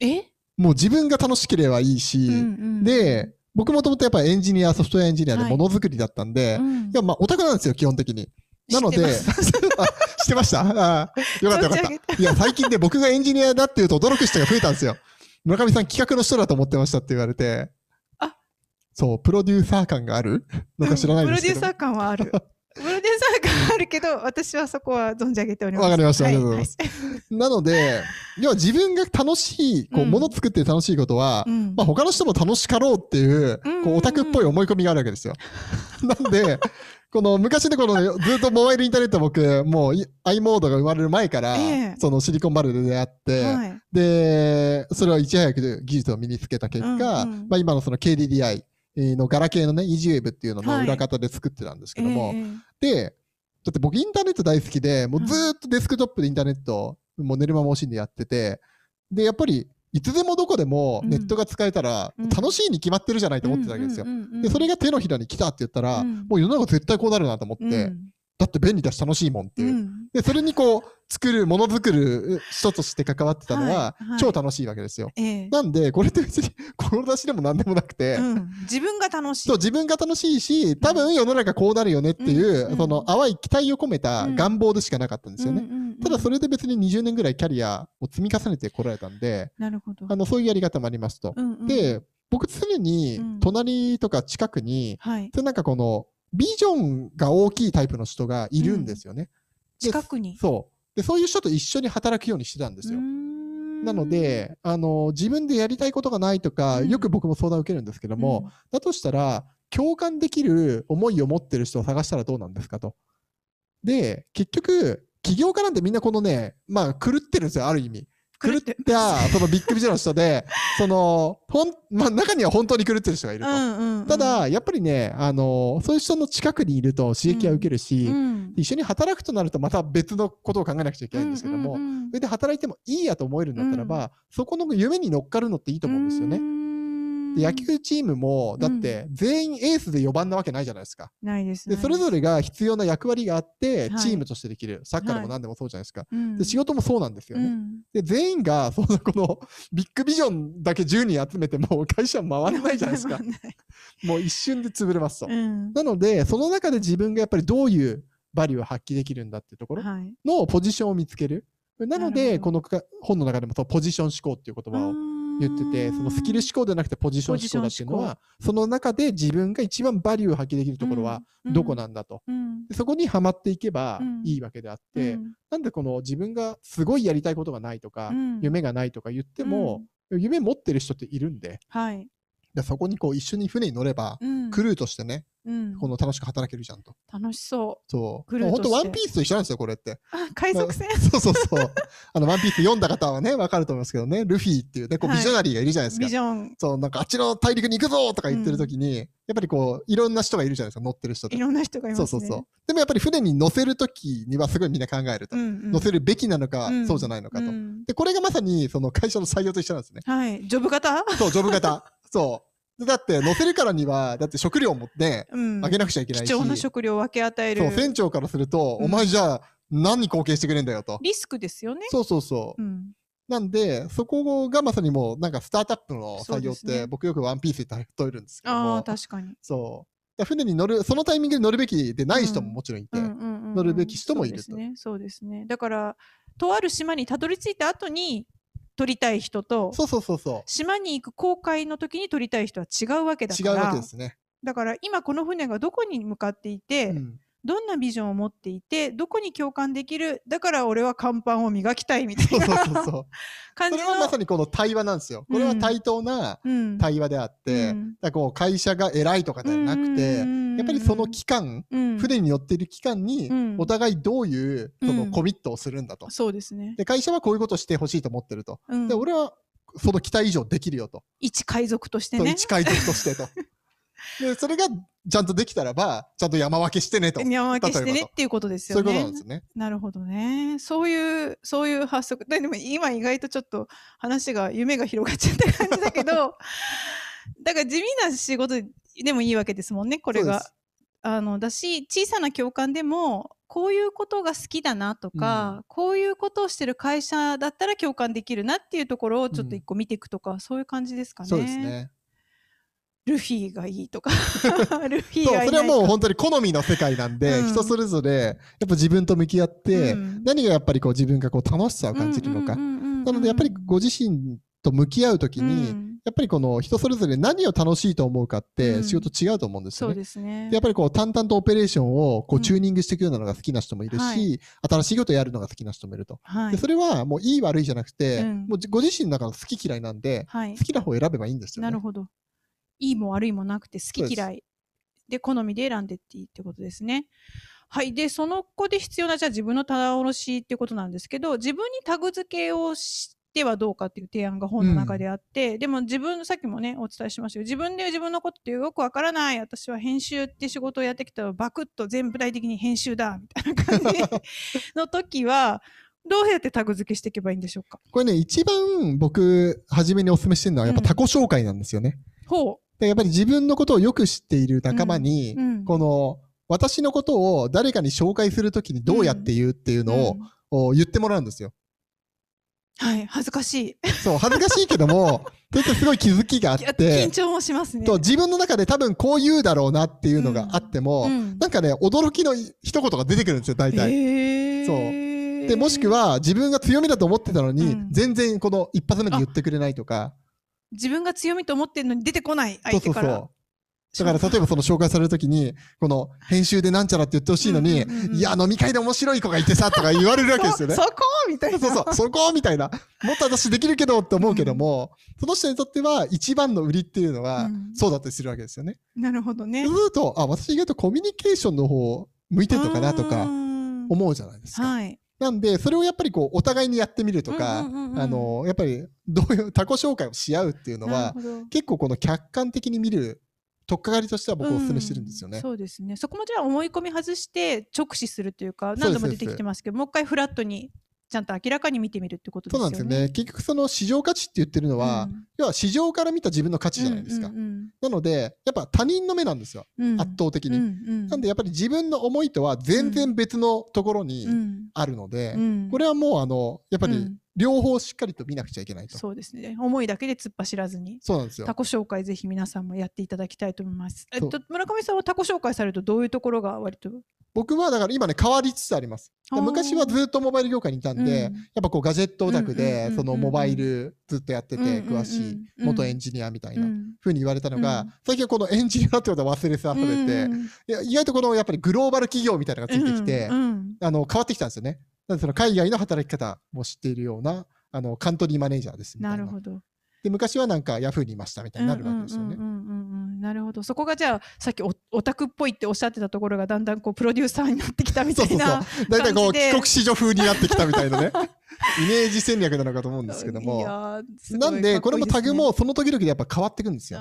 え、もう自分が楽しければいいし、うんうん、で、僕もともとやっぱりエンジニア、ソフトウェアエンジニアではいものづくりだったんで、うんいや、まあ、オタクなんですよ、基本的に。なので、知ってましてました？あーよかったよかった。いや、最近で僕がエンジニアだっていうと驚く人が増えたんですよ。村上さん企画の人だと思ってましたって言われて。あそう、プロデューサー感があるのか知らないですけど。プロデューサー感はある。プロデューサー感はあるけど、私はそこは存じ上げております。わかりました。はありがとうございます。なので、要は自分が楽しい、こう、うん。もの作って楽しいことは、うん。まあ、他の人も楽しかろうっていう、うん。うんうんこうオタクっぽい思い込みがあるわけですよ。なんで、この昔のこのずっとモバイルインターネット僕、もうい i モードが生まれる前から、ええ。そのシリコンバレーで出会って、はい。で、それをいち早く技術を身につけた結果、うんうん。まあ今のその KDDI のガラケーのね、EasyWave っていうのの裏方で作ってたんですけども、えで、だって僕インターネット大好きで、もうずーっとデスクトップでインターネット、もう寝る間も惜しんでやってて、で、やっぱり、いつでもどこでもネットが使えたらうん。楽しいに決まってるじゃないと思ってたわけですよ。で、それがが手のひらに来たって言ったら、うん。もう世の中絶対こうなるなと思って、だって便利だし楽しいもんっていう。で、それにこう、作る、ものづくる人として関わってたのははいはい、超楽しいわけですよ。ええなんで、これって別に、志でも何でもなくて、うん自分が楽しい。そう、自分が楽しいし、多分世の中こうなるよねっていう、うんその淡い期待を込めた願望でしかなかったんですよね。うんうんうんただそれで別に20年ぐらいキャリアを積み重ねてこられたんで、なるほど。あの、そういうやり方もありますと。うんうん、で、僕常にうん隣とか近くに、はい、それなんかこの、ビジョンが大きいタイプの人がいるんですよね。で近くに。そう。で、そういう人と一緒に働くようにしてたんですよ。なので、あの、自分でやりたいことがないとか、うんよく僕も相談を受けるんですけどうん、も、だとしたら、共感できる思いを持ってる人を探したらどうなんですかと。で、結局、起業家なんてみんなこのね、まあ、狂ってるんですよ、ある意味。狂った、そのビッグビジョンの人で、その、ほん、まあ、中には本当に狂ってる人がいると。うんうんうん、ただ、やっぱりね、あの、そういう人の近くにいると刺激は受けるし、うん、一緒に働くとなるとまた別のことを考えなくちゃいけないんですけども、うんうんうんそれで働いてもいいやと思えるんだったらば、そこの夢に乗っかるのっていいと思うんですよね。で野球チームも、だって全員エースで4番なわけないじゃないですか。ないですで、それぞれが必要な役割があって、はいチームとしてできる。サッカーでも何でもそうじゃないですか。れで、仕事もそうなんですよね。うんで、全員が、その、この、ビッグビジョンだけ10人集めても、会社回らないじゃないですかもう一瞬で潰れますと。うんなので、その中で自分がやっぱりどういうバリューを発揮できるんだっていうところはいのポジションを見つける。なのなで、るほこのか本の中でもそうポジション思考っていう言葉を言ってて、そのスキル思考ではなくてポジション思考だっていうのは、その中で自分が一番バリューを発揮できるところはどこなんだと。うん。でそこにはまっていけばうん。いいわけであっうて、ん。なんでこの自分がすごいやりたいことがないとか、うん。夢がないとか言っても、夢持ってる人っているんで、はいでそこにこう一緒に船に乗れば、うんクルーとしてね、うんこの楽しく働けるじゃんと。楽しそうそう。クルーとして本当ワンピースと一緒なんですよ、これって。あ海賊船？そうそうそう。あの、ワンピース読んだ方はね、わかると思いますけどね、ルフィっていうね、こうはいビジョナリーがいるじゃないですか。ビジョンそう、なんかあっちの大陸に行くぞとか言ってる時に、やっぱりこう、いろんな人がいるじゃないですか、乗ってる人でい。ろんな人がいますねそうそうそう。でもやっぱり船に乗せる時にはすごいみんな考えると。うんうん乗せるべきなのか、うんそうじゃないのかと。うんで、これがまさにその会社の採用と一緒なんですね。はいジョブ型？そう、ジョブ型。そう。でだって乗せるからには、だって食料もね、うん。あげなくちゃいけないし。貴重な食料を分け与える。そう、船長からすると、うん。お前じゃあ何に貢献してくれんだよと。リスクですよね。そうそうそう。うん。なんで、そこがまさにもう、なんかスタートアップの採用って、ね。僕よくワンピースで例えるんですけどああも、確かに。そう。船に乗る、そのタイミングで乗るべきでない人もうん。もちろんいて、乗るべき人もいると。そうですね。そうですね。だからとある島にたどり着いた後に取りたい人とそうそうそうそ島に行く航海の時に取りたい人は違うわけだう。違うからわけですね。だから今この船がどこに向かっていて、うんどんなビジョンを持っていてどこに共感できるだから俺は甲板を磨きたいみたいそうそうそうなそう。感じのそれはまさにこの対話なんですよ。これは対等なうん対話であって、うんだこう会社が偉いとかではなくて、やっぱりその期間、うん船に乗っている期間にうん、お互いどういうそのうんコミットをするんだと。そうですね、で、会社はこういうことをしてほしいと思ってると。うんで、俺はその期待以上できるよと。一海賊としてね一海賊としてと。で、それがちゃんとできたらば、ちゃんと山分けしてねと。山分けしてねっていうことですそういうよね。ことなんですね。なるほどね。そういう、そういう発想。ででも今意外とちょっと話が、夢が広がっちゃった感じだけど、だから地味な仕事でもいいわけですもんねこれが。あのだし小さな共感でもこういうことが好きだなとか、こういうことをしてる会社だったら共感できるなっていうところをちょっと一個見ていくとか、そういう感じですかね。そうですね。ルフィがいいとか。ルフィそう、がいないそれはもう本当に好みの世界なんで、うん。人それぞれ、やっぱ自分と向き合って、うん。何がやっぱりこう自分がこう楽しさを感じるのか。うんうんうんうんうん。なのでやっぱりご自身と向き合うときに、うん。やっぱりこの人それぞれ何を楽しいと思うかっうん。て仕事違うと思うんですそうよね。ですね。でやっぱりこう淡々とオペレーションをこううんチューニングしていくようなのが好きな人もいるし、はい。新しいことをやるのが好きな人もいると。はい。でそれはもういい悪いじゃなくて、うん。もうご自身の中の好き嫌いなんで、はい。好きな方を選べばいいんですよね。なるほどいいも悪いもなくて好き嫌い。で好みで選んでっていいってことですね。はい。でその子で必要なじゃあ自分の棚卸しってことなんですけど自分にタグ付けをしてはどうかっていう提案が本の中であって、でも自分さっきもねお伝えしましたけど自分で自分のことってよくわからない。私は編集って仕事をやってきたらバクッと全部体的に編集だみたいな感じ。の時はどうやってタグ付けしていけばいいんでしょうか？これね、一番僕、初めにお勧めしてるのはやっぱうん。他己紹介なんですよね。ほでやっぱり自分のことをよく知っている仲間に、う、うん、この、私のことを誰かに紹介するときにどうやって言うっていうのを、言ってもらうんですよ。はい恥ずかしい。そう、恥ずかしいけども、それってすごい気づきがあって緊、張もしますね。と自分の中で多分こう言うだろうなっていうのがあっても、うん。なんかね、驚きの一言が出てくるんですよ、大体。そう。で、もしくは自分が強みだと思ってたのに、うん。全然この一発目で言ってくれないとか、自分が強みと思ってるのに出てこないそう相手から。そうそう。だから例えばその紹介されるときに、この編集でなんちゃらって言ってほしいのに、うんうんうんうんいや、飲み会で面白い子がいてさ、とか言われるわけですよねそ。そこみたいな。そうそう、そこみたいな。もっと私できるけどって思うけども、その人にとっては一番の売りっていうのがうんそうだったりするわけですよね。なるほどね。そうすると、あ、私意外とコミュニケーションの方向いてるのかなとかうん思うじゃないですか。はい。なんで、それをやっぱりこう、お互いにやってみるとか、うんうんうんうんあの、やっぱり、どういう、他己紹介をし合うっていうのは、結構この客観的に見る、とっかかりとしては僕お勧めしてるんですよね。うんそうですね。そこもじゃあ思い込み外して直視するというか、何度も出てきてますけど、もう一回フラットにちゃんと明らかに見てみるってことでそうすよね。なんですよね。結局その市場価値って言ってるのは、うん要は市場から見た自分の価値じゃないですか。うんうんなので、やっぱ他人の目なんですよ。うんうん圧倒的に。うんうんなんでやっぱり自分の思いとは全然別のところにうんあるので、うんこれはもうあの、やっぱりうん両方しっかりと見なくちゃいけないと。そうですね。思いだけで突っ走らずに。そうなんですよタ。コ紹介ぜひ皆さんもやっていただきたいと思います。えっと村上さんはタコ紹介されるとどういうところが割と？僕はだから今ね、変わりつつあります。昔はずっとモバイル業界にいたんで、うんやっぱこうガジェットオタクでそのモバイルずっとやってて詳しい元エンジニアみたいなうん風に言われたのがうん、最近はこのエンジニアってことは忘れ去られて、意外とこのやっぱりグローバル企業みたいなのがついてきてう、んあの変わってきたんですよね。なのでその海外の働き方も知っているようなあのカントリーマネージャーですみたいな。なるほど。で昔はなんかヤフーにいましたみたいになるわけですよね。うんうんうんうんうんなるほど。そこがじゃあさっきオオタクっぽいっておっしゃってたところがだんだんこうプロデューサーになってきたみたそうそういな。そう。だいたいこう帰国子女風になってきたみたいなね。イメージ戦略なのかと思うんですけどいも。やーすごいなんで、これもタグもその時々でやっぱ変わっていくんですよ。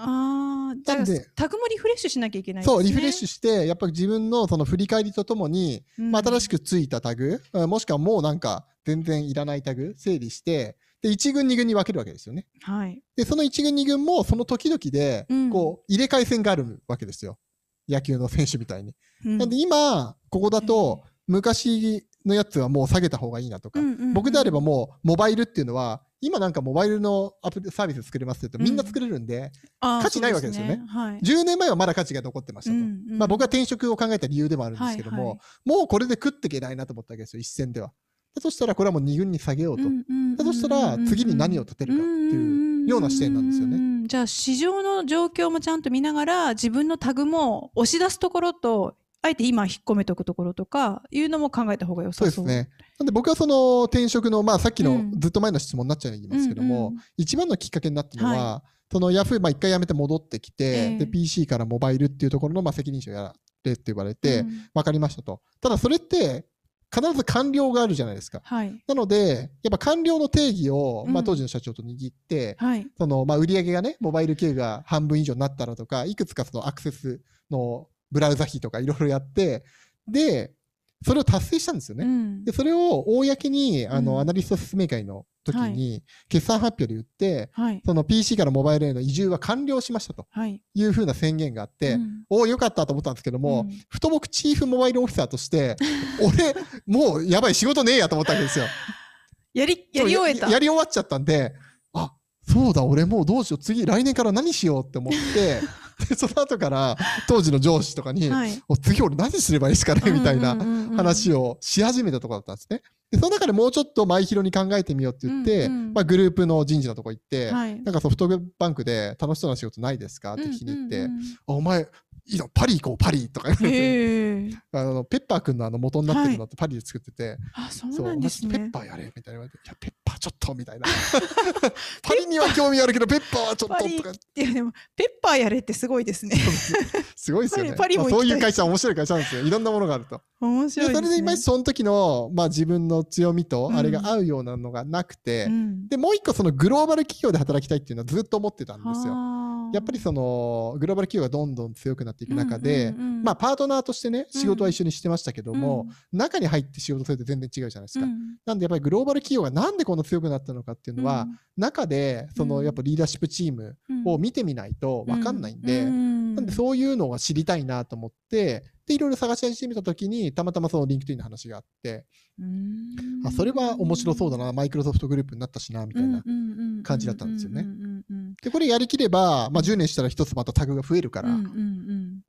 じゃあタグもリフレッシュしなきゃいけないね。そう、リフレッシュして、やっぱり自分のその振り返りとともに、うんまあ、新しくついたタグ、うんもしくはもうなんか全然いらないタグ、整理して、で、1軍、2軍に分けるわけですよね。はい。で、その1軍、2軍もその時々でうん、こう、入れ替え戦があるわけですよ。野球の選手みたいに。うんなんで今、ここだと、昔のやつはもう下げた方がいいなとか、うんうんうん僕であればもう、モバイルっていうのは、今なんかモバイルのアプリサービス作れますって言うとみんな作れるんで、価値ないわけですよねそうはい。10年前はまだ価値が残ってましたと。うんうんまあ僕は転職を考えた理由でもあるんですけども、はいはいもうこれで食っていけないなと思ったわけですよ、一戦では。だとしたらこれはもう2軍に下げようと。だとしたら次に何を立てるかっていうような視点なんですよねね。じゃあ市場の状況もちゃんと見ながら自分のタグも押し出すところとあえて今引っ込めとくところとかいうのも考えた方が良さそう。そうですね。なんで僕はその転職の、まあさっきのうん。ずっと前の質問になっちゃいますけども、うんうん。一番のきっかけになったのは、はそのヤフー、まあ一回辞めて戻ってきて、ええ。で、PC からモバイルっていうところのまあ責任者をやれって言われて、うん。分かりましたと。ただそれって必ず官僚があるじゃないですか。はい。なので、やっぱ官僚の定義を、まあ、うん当時の社長と握って、はい。そのまあ売り上げがね、モバイル経由が半分以上になったらとか、いくつかそのアクセスのブラウザ費とかいろいろやって、で、それを達成したんですよね。うん。で、それを公に、あの、うん。アナリスト説明会の時はに、決算発表で言って、はい。その PC からモバイルへの移住は完了しましたとはい。いうふうな宣言があって、うん。おお、よかったと思ったんですけども、うん。ふと僕チーフモバイルオフィサーとして、俺、もうやばい仕事ねえやと思ったわけですよ。やりやり終えた。ややり終わっちゃったんで、あ、そうだ、俺もうどうしよう、次、来年から何しようって思って、で、その後から当時の上司とかに、はい。お次俺何すればいいですかね？みたいな話ををし始めたところだったんですね。で、その中でもうちょっと前広に考えてみようって言って、うんうん。まあグループの人事のとこ行って、はい。なんかソフトバンクで楽しそうな仕事ないですか？って聞きに行って、うんうん。あお前、いいのパリ行こう、パリとか言わうんれて、あのペッパーくんのあの元になってるのってパリで作ってて、あそうそう、なんですお前ペッねパーやれみたいな言われて、いや、ペッパーちょっとみたいな。パリには興味あるけど、ペッパーはちょっととか、いやでもペッパーやれってすごいですね。すごいですよね。パリもまあそういう会社、面白い会社なんですよ。いろんなものがあると。面白いね。でそれでいまいちその時の、まあ、自分の強みとうん。あれが合うようなのがなくて、うん。でもう一個そのグローバル企業で働きたいっていうのはずっと思ってたんですよ。はあやっぱりそのグローバル企業がどんどん強くなっていく中で、うんうんうんまあパートナーとしてねうん。仕事は一緒にしてましたけども、中に入って仕事すると全然違うじゃないですか。うん。なんでやっぱりグローバル企業がなんでこんな強くなったのかっていうのは、中でそのやっぱリーダーシップチームを見てみないと分かんないんで、なんでそういうのは知りたいなと思って、で、いろいろ探し始めたときに、たまたまそのリンクトインの話があって、うん。あ、それは面白そうだな、マイクロソフトグループになったしな、みたいな。感じだったんですよね。で、これやりきれば、まあ10年したら一つまたタグが増えるから、うんうんうん。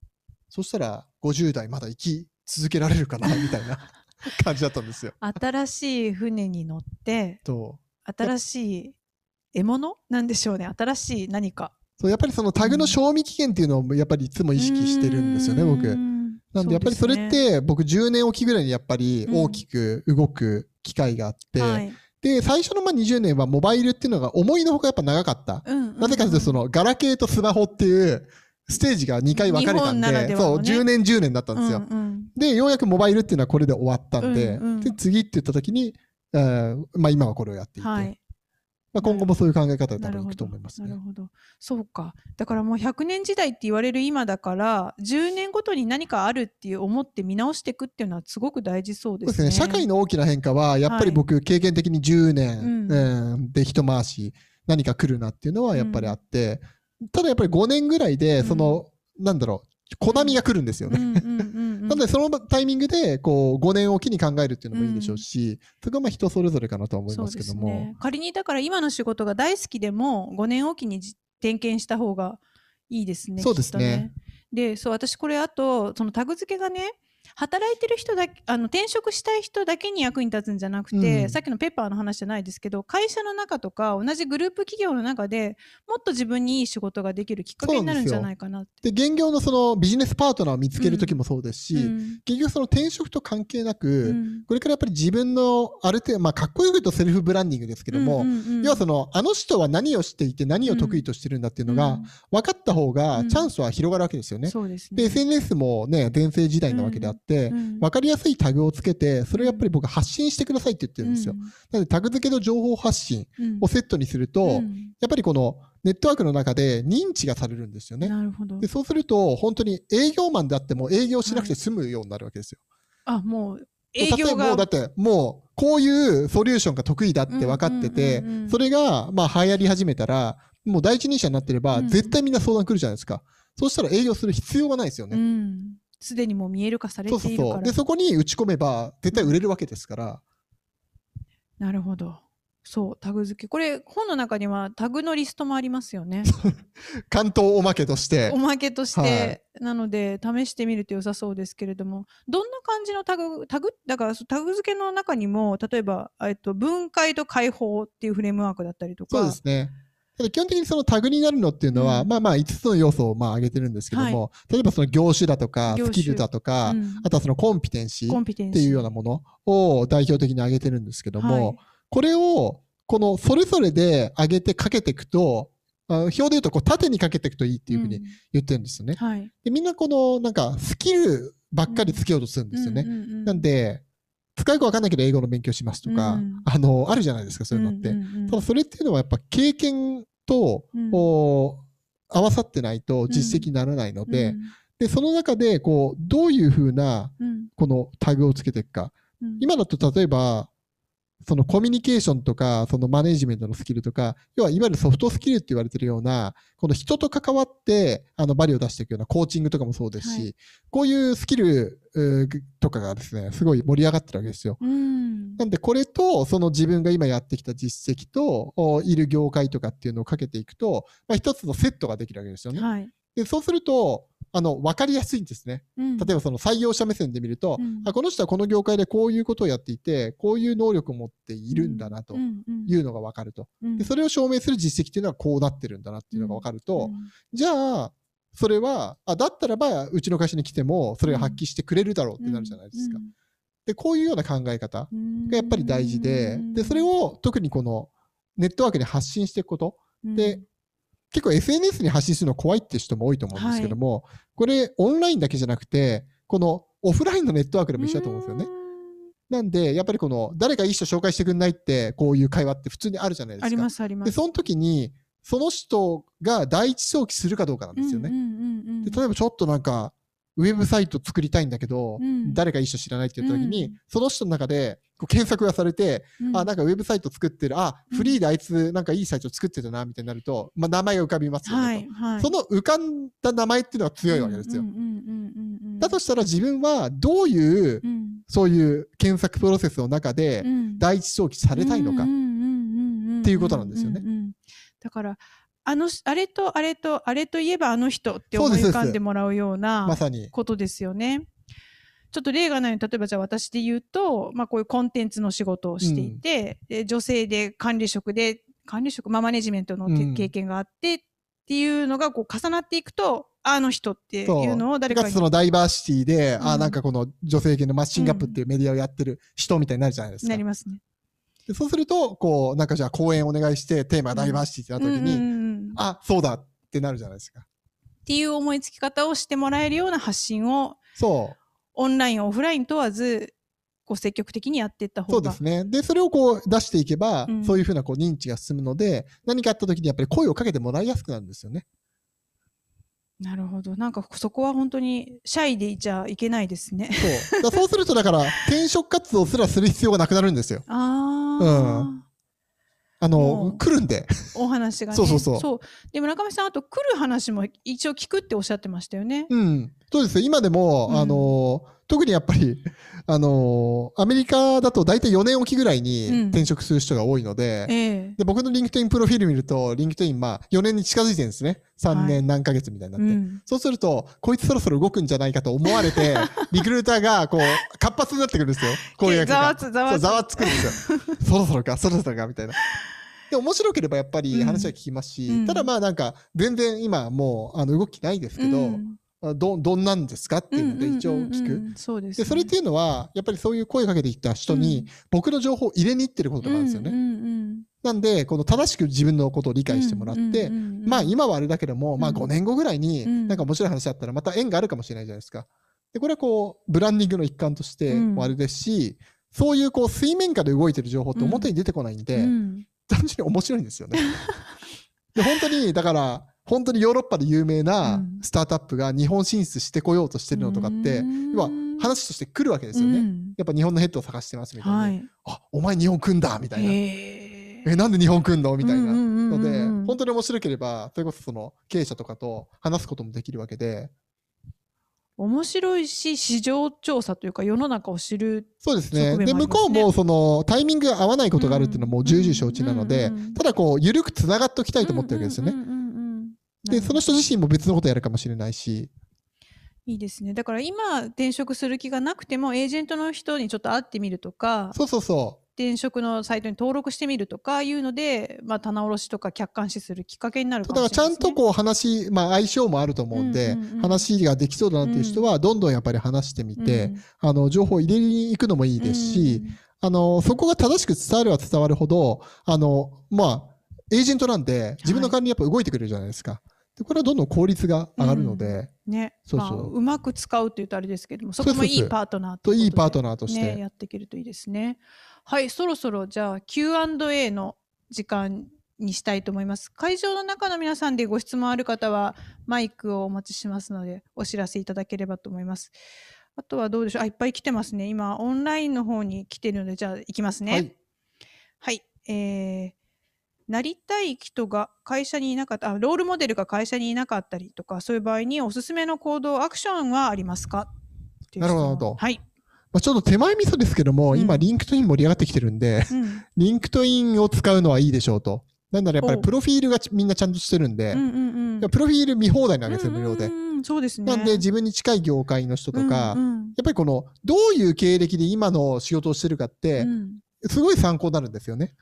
そしたら50代まだ生き続けられるかな、みたいな 感じだったんですよ。新しい船に乗ってと新しい獲物なんでしょうね。新しい何か。そうやっぱりそのタグの賞味期限っていうのをやっぱりいつも意識してるんですよね、僕。なんでやっぱりそれっ、て僕10年おきぐらいにやっぱり大きく動く機会があって、はい。で、最初のまあ20年はモバイルっていうのが思いのほかやっぱ長かった。うんうんうんなぜかというとそのガラケーとスマホっていうステージが2回分かれたんで、そう、ではのね。10年10年だったんですよ。うんうん。で、ようやくモバイルっていうのはこれで終わったんで、うんうん。で次って言った時に、えーまあ今はこれをやっていて、はいまあ、今後もそういう考え方で多分いくと思いますね。なるほど。そうか。だからもう100年時代って言われる今だから10年ごとに何かあるっていう思って見直していくっていうのはすごく大事そうでね。そうですすね。社会の大きな変化は、やっぱり僕、経験的に10年、うん。うん。で一回し何か来るなっていうのはやっぱりあって、ただやっぱり5年ぐらいで、その、なんだろう、コナミが来るんですよね。うんうんうんうんなので、そのタイミングで、こう、5年おきに考えるっていうのもいいでしょうし、そこはまあ人それぞれかなとは思いますけども。ね、仮にだから今の仕事が大好きでも5年おきにじ点検した方がいいですね。そうですねきっとでそう私これあとそのタグ付けがね働いてる人だけあの転職したい人だけに役に立つんじゃなくて、うん。さっきのペッパーの話じゃないですけど会社の中とか同じグループ企業の中でもっと自分にいい仕事ができるきっかけになるんじゃないかなって。で、現業のそのビジネスパートナーを見つけるときもそうですし、うん。結局その転職と関係なく、うん。これからやっぱり自分のある程度、まあ、かっこよく言うとセルフブランディングですけども、うんうんうん。要はその、あの人は何をしていて何を得意としてるんだっていうのが分かった方がうん。チャンスは広がるわけですよね。でで、SNS もね、全盛時代なわけであって、うん分かりやすいタグをつけて、それをやっぱり僕は発信してくださいって言ってるんですよ。なので、タグ付けの情報発信うんをセットにすると、うんやっぱりこのネットワークの中で認知がされるんですよね。なるほどで、そうすると、本当に営業マンであっても営業しなくて済むようになるわけですよ。あもう営業例えばもがうだって、もう、こういうソリューションが得意だって分かっててうんうんうんうん、それが、まあ、流行り始めたら、もう第一人者になってれば、うん絶対みんな相談来るじゃないですか。そうしたら営業する必要がないですようね。んすでにもう見える化されそうそうているから。そう。で、そこに打ち込めば、絶対売れるわけですから。なるほど。そうタグ付け。これ本の中にはタグのリストもありますよね。関東おまけとして。お。まけとして、はい。なので試してみると良さそうですけれども。どんな感じのタグタグ？だからそタグ付けの中にも例えば、えっと、分解と解放っていうフレームワークだったりとか。そうですね。基本的にそのタグになるのっていうのは、うん。まあまあ5つの要素をまあ挙げてるんですけども、例えばその業種だとか、スキルだとか、うん。あとはそのコンピテンシーっていうようなものを代表的に挙げてるんですけども、はい。これをこのそれぞれで上げてかけていくと、あ表で言うとこう縦にかけていくといいっていうふうに言ってるんですよね。うんはい。でみんなこのなんかスキルばっかりつけようとするんですよね。なんで、使いこわかんないけど英語の勉強しますとか、うん。あの、あるじゃないですか、そういうのって。んんうん。ただそれっていうのはやっぱ経験と、合わさってないと実績にならないので、で、その中で、こう、どういうふうな、うん。このタグをつけていくか。うん。今だと例えば、そのコミュニケーションとか、そのマネジメントのスキルとか、要はいわゆるソフトスキルって言われてるような、この人と関わって、あの、バリを出していくようなコーチングとかもそうですし、はいこういうスキルとかがですね、すごい盛り上がってるわけですよ。うんなんで、これと、その自分が今やってきた実績と、おいる業界とかっていうのをかけていくと、まあ、一つのセットができるわけですよね。はいで、そうすると、あの、わかりやすいんですね。うん。例えばその採用者目線で見ると、うん。あこの人はこの業界でこういうことをやっていて、こういう能力を持っているんだなというのが分かると。うん。でそれを証明する実績っていうのはこうなってるんだなっていうのが分かると、じゃあ、それは、あ、だったらば、うちの会社に来ても、それを発揮してくれるだろうってなるじゃないですか。で、こういうような考え方がやっぱり大事で、で、それを特にこのネットワークで発信していくこと、で結構 SNS に発信するの怖いって人も多いと思うんですけども、これオンラインだけじゃなくて、このオフラインのネットワークでも一緒だと思うんですよね。なんで、やっぱりこの誰かいい人紹介してくんないって、こういう会話って普通にあるじゃないですか。ありますありま。ですその時に、その人が第一早期するかどうかなんですよね。で例えばちょっとなんか、ウェブサイト作りたいんだけど、うん誰かいい人知らないって言った時に、うんその人の中で検索がされて、うんあ、なんかウェブサイト作ってる、あ、うんフリーであいつなんかいいサイト作ってたな、みたいになると、まあ名前が浮かびますよはねと。いはい。その浮かんだ名前っていうのが強いわけですよ。だとしたら自分はどういう、うんそういう検索プロセスの中でうん第一早期されたいのかっていうことなんですよねだからあのあれとあれとあれといえばあの人って思い浮かんでもらうようなまさに。ことですよね。ちょっと例がないように例えばじゃあ私で言うと、まあ、こういうコンテンツの仕事をしていて、で女性で管理職で管理職、まあ、マネジメントのてうん経験があってっていうのがこう重なっていくとあの人っていうのを誰かにかつそのダイバーシティで、あ、うんなんかこの女性系のマッチングアップっていうメディアをやってる人みたいになるじゃないですかなり。ますね。でそうすると、こう、なんかじゃあ講演お願いして、テーマはダイバーシティってなった時に、うんうんうんあ、そうだってなるじゃないですか。っていう思いつき方をしてもらえるような発信をそう。オンラインオフライン問わずこう積極的にやっていった方がそうですね。で、それをこう出していけば、うんそういうふうなこう認知が進むので、何かあった時にやっぱり声をかけてもらいやすくなるんですよね。なるほどなんかそこは本当にシャイでいちゃいけないですね。そう。そうすると、だから、転職活動すらする必要がなくなるんですよ。ああ、あものう、来るんで。お話がね。そうそうそうでも中身さんあと来る話も一応聞くっておっしゃってましたよね。うん。そうですよ。今でも、うんあの、特にやっぱり、あの、アメリカだと大体4年おきぐらいにうん転職する人が多いので、ええで、僕のリンクトインプロフィール見ると、リンクトイン、まあ、4年に近づいてるんですね。3年何ヶ月みたいになって。うんそうすると、こいつそろそろ動くんじゃないかと思われて、リクルーターが、こう、活発になってくるんですよ。こういうざわつざわつざわつくんですよ。そろそろか、そろそろか、みたいな。で、面白ければやっぱり話は聞きますし、うんただまあなんか、全然今もう、あの、動きないですけど、うんあど、どんなんですかっていうので一応聞く。うんうん。うんうんそうです、で、それっていうのは、やっぱりそういう声かけてきた人に、僕の情報を入れに行ってることなんですよね。うんうんなんで、この正しく自分のことを理解してもらって、うんうんうんうん。まあ今はあれだけども、まあうん5年後ぐらいにうん。なんか面白い話だったらまた縁があるかもしれないじゃないですか。で、これはこう、ブランディングの一環としてうん。もあれですし、そういうこう水面下で動いてる情報って表に出てこないんで、うん。単純に面白いんですよね。で、本当に、だから、本当にヨーロッパで有名うなんスタートアップが日本進出してこようとしてるのとかって、うん要は話として来るわけですよね。うんやっぱ日本のヘッドを探してますみたいな。はい。あ、お前日本来んだみたいな。へええ、なんで日本来んのみたいな。のので、本当に面白ければ、それこそその経営者とかと話すこともできるわけで、面白いし市場調査というか世の中を知るそうですね。で、向こうもそのタイミングが合わないことがあるっていうのはもう重々承知なのでただこう、緩く繋がっておきたいと思ってるわけですよねで、その人自身も別のことやるかもしれないし、いいですね。だから今転職する気がなくてもエージェントの人にちょっと会ってみるとかそうそうそ転職のサイトに登録してみるとかいうので、まあ、棚卸しとか客観視するきっかけになるう。かだからもしれないです、ね、ちゃんとこう話、まあ相性もあると思うんでうんうんうん、話ができそうだなっていう人は、どんどんやっぱり話してみて、あの、情報を入れに行くのもいいですし、あの、そこが正しく伝われば伝わるほど、あの、まあ、エージェントなんで、自分の代わりにやっぱ動いてくれるじゃないですか。で、これはどんどん効率が上がるので、ねそうそうまあ、うまく使うって言うとあれですけどもそこもいいパートナーといいパートナナーとして。ね、やっていけるといいですね。はい、そろそろじゃあ Q&A の時間にしたいと思います。会場の中の皆さんでご質問ある方はマイクをお持ちしますのでお知らせいただければと思います。あとはどうでしょう？あ、いっぱい来てますね。今、オンラインの方に来てるので、じゃあ行きますね。はい。はい。えーなりたい人が会社にいなかったあ、ロールモデルが会社にいなかったりとか、そういう場合におすすめの行動、アクションはありますか？なるほどはい。まあ、ちょっと手前味噌ですけども、うん今、リンクトイン盛り上がってきてるんで、うん。リンクトインを使うのはいいでしょうと。なんだろう、やっぱおりプロフィールがちみんなちゃんとしてるんで、うんうんうん。プロフィール見放題なんですよ、無料でうん。うんうんそうですね。なんで、自分に近い業界の人とか、うんうんやっぱりこの、どういう経歴で今の仕事をしてるかってう、んすごい参考になるんですよね。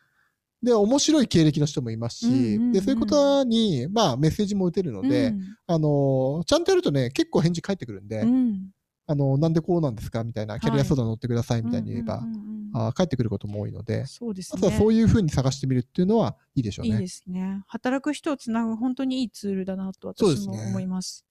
で、面白い経歴の人もいますうんうんうし、んで、そういうことに、まあ、メッセージも打てるので、あの、ちゃんとやるとね、結構返事返ってくるんで、うんうんあの、なんでこうなんですかみたいな、キャリア相談乗ってくださいみたいに言えばうん、うんうんうんあー返ってくることも多いので、そうですね。そういうふうに探してみるっていうのはいいでしょうね。いいですね。働く人をつなぐ本当にいいツールだなと私も思います。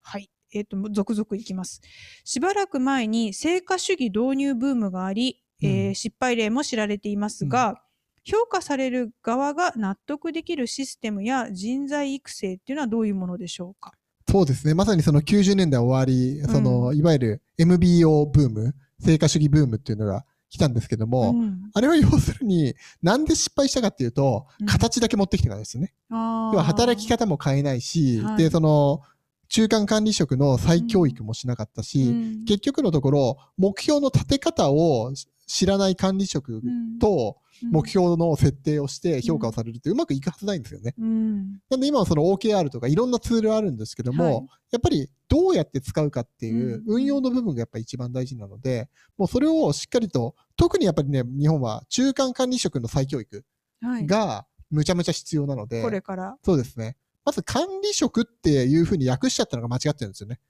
はい。えっ、と、続々いきます。しばらく前に成果主義導入ブームがあり、えーうん失敗例も知られていますが、評価される側が納得できるシステムや人材育成っていうのはどういうものでしょうか？そうですね。まさにその90年代終わり、その、いわゆる MBO ブーム、成果主義ブームっていうのが来たんですけども、ん、あれは要するに、なんで失敗したかっていうとうん、形だけ持ってきてからですよね。あー。要は働き方も変えないし、はい。で、その、中間管理職の再教育もしなかったし、うん。結局のところ、目標の立て方を知らない管理職うんとうん目標の設定をして評価をされるってうまくいくはずないんですよね。うん。なんで今はその OKR とかいろんなツールあるんですけども、はい。やっぱりどうやって使うかっていううん。運用の部分がやっぱり一番大事なので、もうそれをしっかりと、特にやっぱりね、日本は中間管理職の再教育はい、がむちゃむちゃ必要なので、これから。そうですね。まず管理職っていうふうに訳しちゃったのが間違ってるんですよね。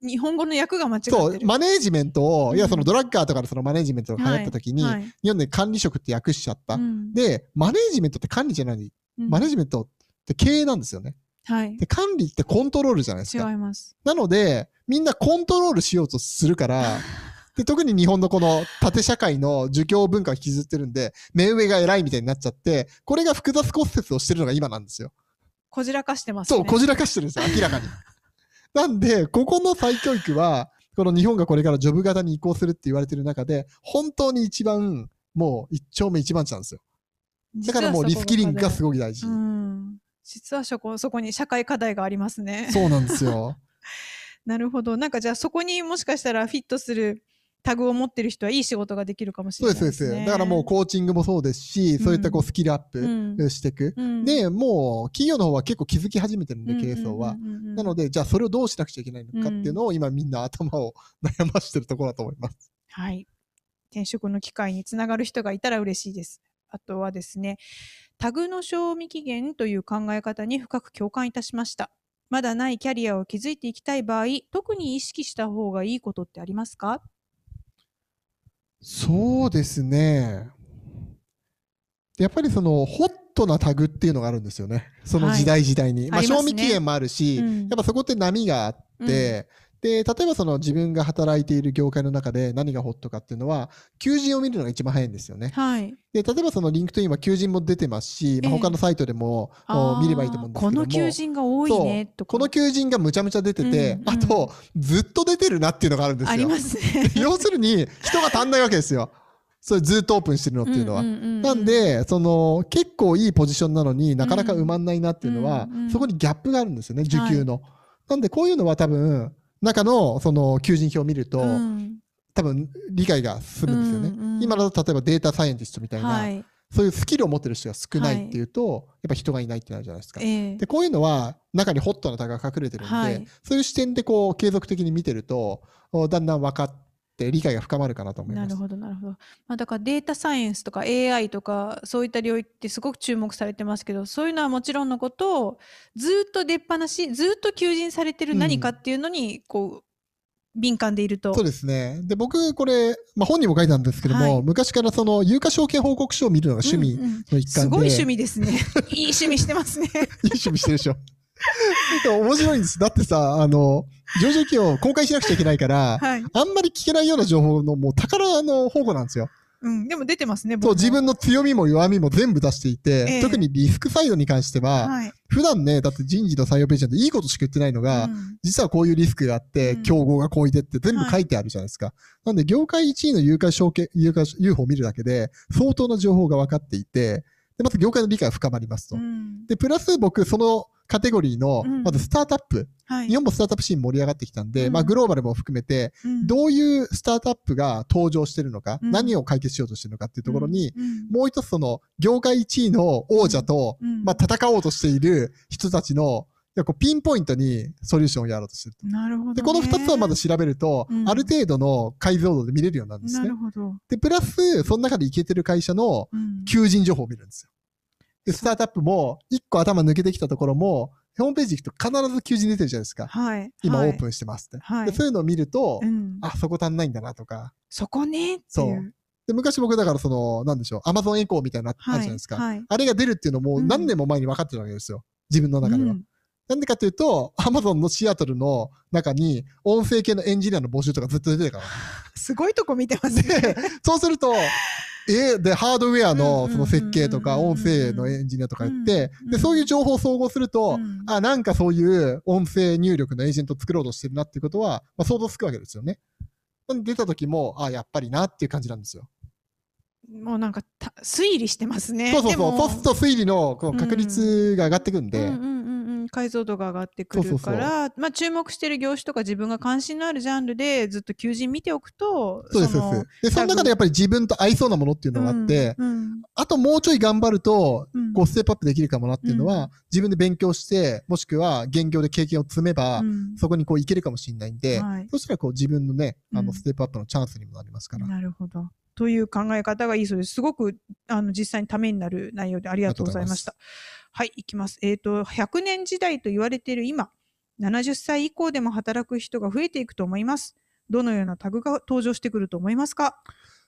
日本語の訳が間違ってる。そう、マネージメントを、うんいや、そのドラッガーとかでそのマネージメントが流行った時に、はい日本で管理職って訳しちゃった。うんで、マネージメントって管理じゃない、うんマネージメントって経営なんですよね。はい。で、管理ってコントロールじゃないです違か。います。なので、みんなコントロールしようとするから、で、特に日本のこの縦社会の儒教文化を引きずってるんで、目上が偉いみたいになっちゃって、これが複雑骨折をしてるのが今なんですよ。こじらかしてますね。そう、こじらかしてるんですよ、明らかに。なんで、ここの再教育は、この日本がこれからジョブ型に移行するって言われてる中で、本当に一番、もう一丁目一番地なんですよ。だからもうリスキリングがすごごい大事。うん。実はそこ、そこに社会課題がありますね。そうなんですよ。なるほど。なんかじゃあそこにもしかしたらフィットするタグを持ってる人はいい仕事ができるかもしそうです、れないです、ね。そうです。だからもうコーチングもそうですし、そういったこうスキルアップうんしていく。うん、で、もう企業の方は結構気づき始めてるんで、経営層は。なので、で、じゃあそれをどうしなくちゃいけないのかっていうのを今みんな頭を悩ましてるところだと思います。はい。転職の機会につながる人がいたら嬉しいです。あとはですね、タグの賞味期限という考え方に深く共感いたしました。まだないキャリアを築いていきたい場合、特に意識した方がいいことってありますか？そうですね。やっぱりそのホットなタグっていうのがあるんですよね。その時代時代に。まあありますね賞味期限もあるし、うんやっぱそこって波があって、で、例えばその自分が働いている業界の中で何がホットかっていうのは、求人を見るのが一番早いんですよね。はい。で、例えばそのリンクトインは求人も出てますし、まあ、ええ他のサイトでも見ればいいと思うんですけども。この求人が多いねとか。この求人がむちゃむちゃ出てて、うんうんあと、ずっと出てるなっていうのがあるんですよ。ありますね。要するに、人が足んないわけですよ。それずっとオープンしてるのっていうのは。んんうんうんなん、で、その、結構いいポジションなのになかなか埋まんないなっていうのは、うんうんそこにギャップがあるんですよね、需給の。なんで、こういうのは多分、中の、その、求人票を見ると、うん多分、理解が進むんですよね。うんうん今だと、例えばデータサイエンティストみたいな、はい。そういうスキルを持ってる人が少ないっていうと、やっぱ人がいないってなるじゃないですか。ええで、こういうのは中にホットなタグが隠れてるんで、はいそういう視点でこう継続的に見てると、おだんだん分かって理解が深まるかなと思います。なるほど、なるほど。まあ、だからデータサイエンスとか AI とかそういった領域ってすごく注目されてますけど、そういうのはもちろんのこと、ずっと出っ放し、ずっと求人されてる何かっていうのに、こう、敏感でいると。そうですね。で、僕、これ、まあ、本にも書いたんですけども、はい昔からその、有価証券報告書を見るのが趣味うんうんの一環で、すごい趣味ですね。いい趣味してますね。いい趣味してるでしょ。でも面白いんです。だってさ、あの、上場企業公開しなくちゃいけないから、はい。あんまり聞けないような情報のもう宝の宝庫なんですよ。うん、でも出てますね、そう、自分の強みも弱みも全部出していて、ええ特にリスクサイドに関しては、はい。普段ね、だって人事の採用ページなんていいことしか言ってないのが、うん実はこういうリスクがあって、うん競合がこういてって全部書いてあるじゃないですか。なんで、業界1位の有価証券、有価、UFO を見るだけで、相当な情報が分かっていて、で、まず業界の理解が深まりますと。うん。で、プラス僕、そのカテゴリーのうん、まずスタートアップ、はい。日本もスタートアップシーン盛り上がってきたんで、うん。まあグローバルも含めて、うん。どういうスタートアップが登場してるのか、うん。何を解決しようとしてるのかっていうところに、うん。もう一つその、業界1位の王者と、うん。まあ戦おうとしている人たちの、いやこうピンポイントにソリューションをやろうとしてると。なるほど、ね。で、この2つをまず調べると、うんある程度の解像度で見れるようになるんですねなる。ほど。で、プラス、その中でいけてる会社のうん求人情報を見るんですよ。で、スタートアップも、1個頭抜けてきたところも、ホームページ行くと必ず求人出てるじゃないですか。はい。今オはいープンしてますって。はいでそういうのを見ると、うん、あ、そこ足んないんだなとか。そこね？ってそいうう。で、昔僕だからその、なんでしょう、アマゾンエコーみたいなのあるじゃないですか。はい。あれが出るっていうのもうん何年も前に分かってたわけですよ。自分の中では。うんなんでかというと、アマゾンのシアトルの中に音声系のエンジニアの募集とかずっと出てるから。すごいとこ見てますね。で、そうすると、えーで、ハードウェアうんのうんその設計とか音声のエンジニアとか言ってうん、で、そういう情報を総合するとう、んあ、なんかそういう音声入力のエージェントを作ろうとしてるなっていうことは、まあ、想像つくわけですよね。なんで出た時も、あ、やっぱりなっていう感じなんですよ。もうなんかた推理してますね。そうそうそう。でもそうすると推理のこの確率が上がってくんで、解像度が上がってくるからまあ、注目してる業種とか自分が関心のあるジャンルでずっと求人見ておくとそうです、そう。でその中でやっぱり自分と合いそうなものっていうのがあって、うんうん。あともうちょい頑張ると、うんこうステップアップできるかもなっていうのは、うん。自分で勉強して、もしくは現業で経験を積めば、うん。そこにこういけるかもしれないんで、はい。そしたらこう自分のね、あうん。のステップアップのチャンスにもなりますから。なるほど。という考え方がいいそうです。すごくあの実際にためになる内容でありがとうございました。はい、いきます。えっ、と、100年時代と言われている今、70歳以降でも働く人が増えていくと思います。どのようなタグが登場してくると思いますか？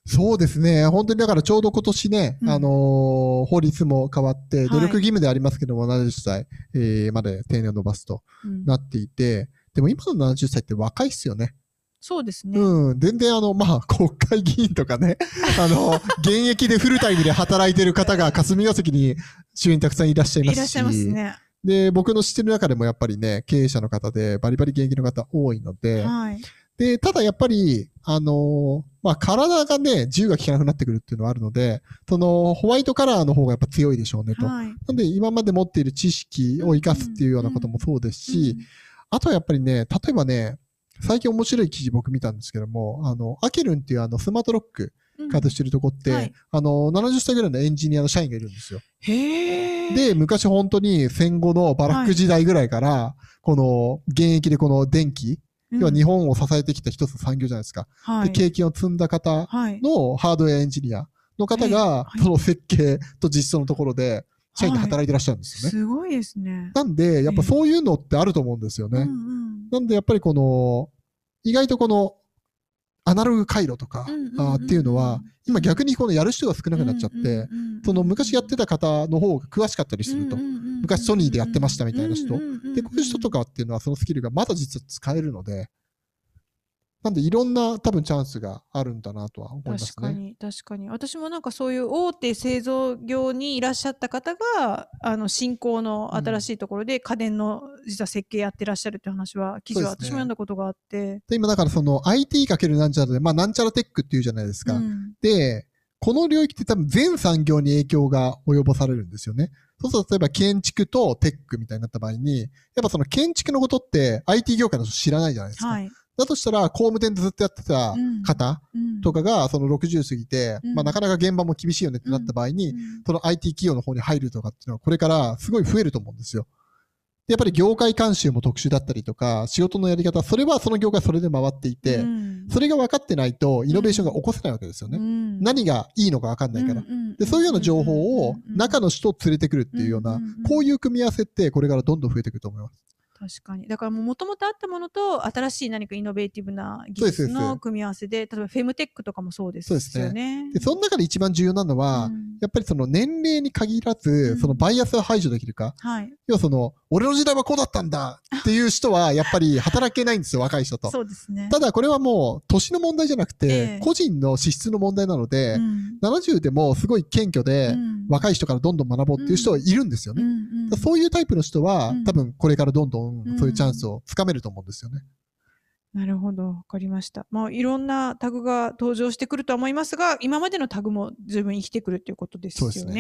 そうですね。本当にだからちょうど今年ね、うんあのー法律も変わって、はい努力義務でありますけども、70歳、えーまで定年を伸ばすとうんなっていて、でも今の70歳って若いっすよね。そうですね。うん。全然あの、まあ、国会議員とかね、あの、現役でフルタイムで働いてる方が霞が関に周囲にたくさんいらっしゃいますし。いらっしゃいますね。で、僕の知ってる中でもやっぱりね、経営者の方でバリバリ現役の方多いので、はい。で、ただやっぱり、あのーまあ、体がね、自由が利かなくなってくるっていうのはあるので、その、ホワイトカラーの方がやっぱ強いでしょうねと。はい。なんで、今まで持っている知識を生かすっていうようなこともそうですし、あとはやっぱりね、例えばね、最近面白い記事僕見たんですけども、あの、アケルンっていうあの、スマートロックうん開発してるとこって、はいあの、70歳ぐらいのエンジニアの社員がいるんですよ。へえ。で、昔本当に戦後のバラック時代ぐらいから、この現役でこの電気、うん、要は日本を支えてきた一つの産業じゃないですか。で、はい。経験を積んだ方はい。のハードウェアエンジニアの方が、その設計と実装のところで、社員で働いてらっしゃるんですよね。すごいですね。なんで、やっぱそういうのってあると思うんですよね。うんうんなんで、やっぱりこの、意外とこの、アナログ回路とか、あーっていうのは、今逆にこのやる人が少なくなっちゃって、その昔やってた方の方が詳しかったりすると。昔ソニーでやってましたみたいな人。で、こういう人とかかっていうのはそのスキルがまだ実は使えるので、なんでいろんな多分チャンスがあるんだなとは思いますね。確かに確かに私もなんかそういう大手製造業にいらっしゃった方があの新興の新しいところで家電の実は設計やってらっしゃるって話は記事は私も読んだことがあって、で、今だからその IT かけるなんちゃらで、まあなんちゃらテックっていうじゃないですか。うんで、この領域って多分全産業に影響が及ぼされるんですよね。そうすると例えば建築とテックみたいになった場合に、やっぱその建築のことって IT 業界の人知らないじゃないですか。はいだとしたら工務店でずっとやってたうん。方うん。とかがその60過ぎて、うん。まあなかなか現場も厳しいよねってなった場合に、うん。その IT 企業の方に入るとかっていうのはこれからすごい増えると思うんですよ。でやっぱり業界監修も特殊だったりとか、仕事のやり方、それはその業界それで回っていて、うん。それが分かってないとイノベーションが起こせないわけですよね。うん。何がいいのか分かんないから。うんで、そういうような情報を中のの人を連れてくるっていうようなこういう組み合わせってこれからどんどん増えてくると思います。確かに。だからもともとあったものと新しい何かイノベーティブな技術の組み合わせで例えばフェムテックとかもそうですそうですね。よね。で、その中で一番重要なのは、うん。やっぱりその年齢に限らうずん、そのバイアスを排除できるか。はい。要はその、俺の時代はこうだったんだっていう人は、やっぱり働けないんですよ、若い人と。そうですね。ただこれはもう、年の問題じゃなくて、ええ個人の資質の問題なので、うん70でもすごい謙虚で、うん若い人からどんどん学ぼうっていう人はいるんですよね。そういうタイプの人は、うん多分これからどんどんうんそういうチャンスをつかめると思うんですよね。なるほど、わかりました。まあ、いろんなタグが登場してくるとは思いますが、今までのタグも十分生きてくるということですよね。そうです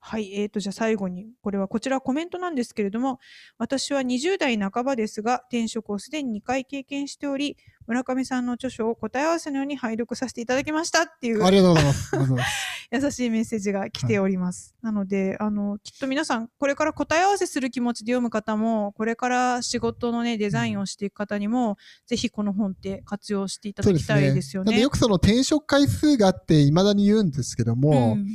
はい、えーと、じゃあ最後に、これはこちらコメントなんですけれども、私は20代半ばですが、転職をすでに2回経験しており、村上さんの著書を答え合わせのように拝読させていただきましたっていうありがとうございます。優しいメッセージが来ております。なので、あの、きっと皆さん、これから答え合わせする気持ちで読む方も、これから仕事のね、デザインをしていく方にも、ぜひこの本って活用していただきたいね。ですよね。なんでよくその転職回数があって、未だに言うんですけども、ん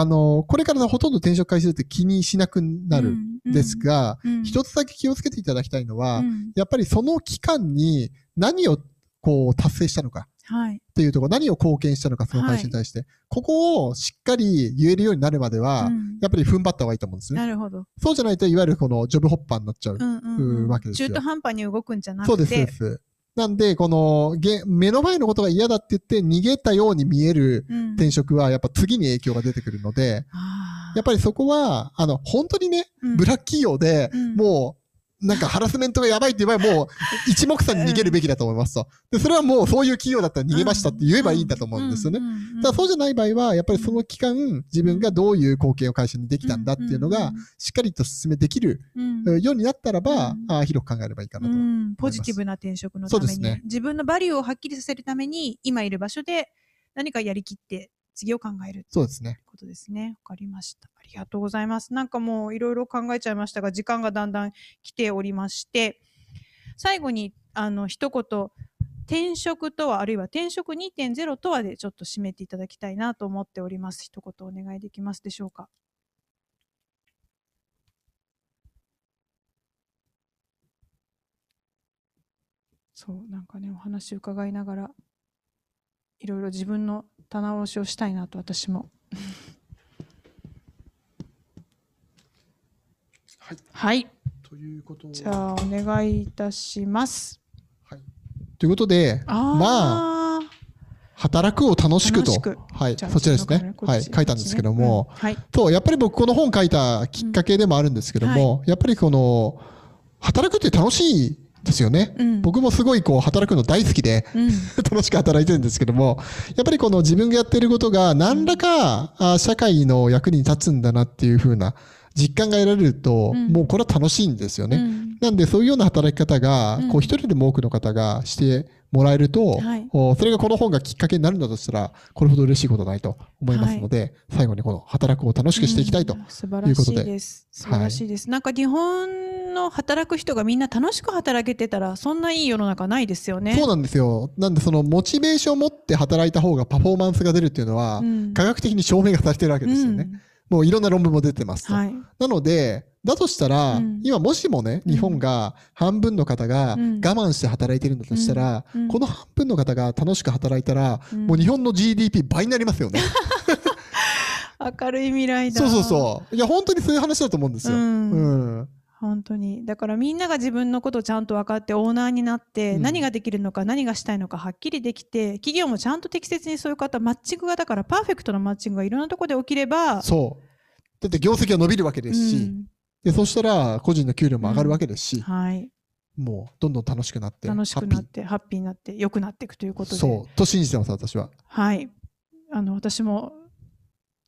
あの、これからほとんど転職回数って気にしなくなるんです、が、うんうん一つだけ気をつけていただきたいのは、うんやっぱりその期間に何をこう達成したのかはい。っていうところ、何を貢献したのか、その会社に対して、ここをしっかり言えるようになるまでは、うんやっぱり踏ん張った方がいいと思うんですね。なるほど。そうじゃないと、いわゆるこのジョブホッパーになっちゃう。うんうんうんうわけですよ中途半端に動くんじゃなくて。そうです、そうです。なんで、この、げ目の前のことが嫌だって言って逃げたように見えるうん。転職は、やっぱ次に影響が出てくるので、やっぱりそこは、あの、本当にね、うん。ブラック企業で、うん。もう、なんかハラスメントがやばいって言えば、もう、一目散に逃げるべきだと思いますと。で、それはもうそういう企業だったら逃げましたって言えばいいんだと思うんですよね。ただそうじゃない場合は、やっぱりその期間、自分がどういう貢献を会社にできたんだっていうのが、しっかりと進めできるようになったらば、うんあー広く考えればいいかなと。うん、ポジティブな転職のために、そうですね自分のバリューをはっきりさせるために今いる場所で何かやりきって次を考えるそうですね。ことですね。わかりました。ありがとうございます。なんかもういろいろ考えちゃいましたが、時間がだんだん来ておりまして、最後にあの一言、転職とは、あるいは転職2.0とはでちょっと締めていただきたいなと思っております。一言お願いできますでしょうか。そう、なんかね、お話伺いながら、いろいろ自分の棚卸しをしたいなと私もはい。はい。ということじゃあ、お願いいたします。はい。ということで、まあ、働くを楽しくと。はい。そちらですね。はい。書いたんですけども、こっちねそう、やっぱり僕この本書いたきっかけでもあるんですけども、やっぱりこの、働くって楽しいですよね。うん、うん、僕もすごいこう働くの大好きで、うん、楽しく働いてるんですけども、やっぱりこの自分がやってることが何らか、あ社会の役に立つんだなっていう風な実感が得られると、うんもうこれは楽しいんですよね。うんなんでそういうような働き方が、うんこう一人でも多くの方がしてもらえると、はいおそれがこの本がきっかけになるんだとしたら、これほど嬉しいことはないと思いますので、最後にこの働くを楽しくしていきたいと。うん素晴らしいです。素晴らしいです。なんか日本の働く人がみんな楽しく働けてたら、そんないい世の中ないですよね。そうなんですよ。なんでそのモチベーションを持って働いた方がパフォーマンスが出るっていうのは、うん科学的に証明がされてるわけですよね。うんもういろんな論文も出てますと。はい。なので、だとしたら、うん今もしもね、うん日本が半分の方が我うん慢して働いてるんだとしたら、うんうんこの半分の方が楽しく働いたら、うんもう日本の GDP 倍になりますよね。明るい未来だ。そうそうそう。いや、本当にそういう話だと思うんですよ。ううんん。本当に。だからみんなが自分のことをちゃんと分かってオーナーになって、うん何ができるのか何がしたいのかはっきりできて、企業もちゃんと適切にそういう方、マッチングがだからパーフェクトなマッチングがいろんなところで起きれば、そう。だって業績が伸びるわけですし、うんで、そしたら個人の給料も上がるわけですし、はい。もうどんどん楽しくなって、楽しくなって、ハッピーになって、良くなっていくということで。そう、と信じてます、私は。はい。あの、私も、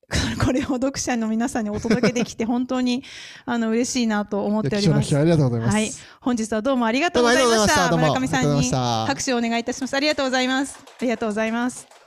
これを読者の皆さんにお届けできて、本当に、あの、嬉しいなと思っておりますありがとうございます。はい。本日はどうもありがとうございました。した村上さんに拍手をお願いいたします。ありがとうございます。ありがとうございます。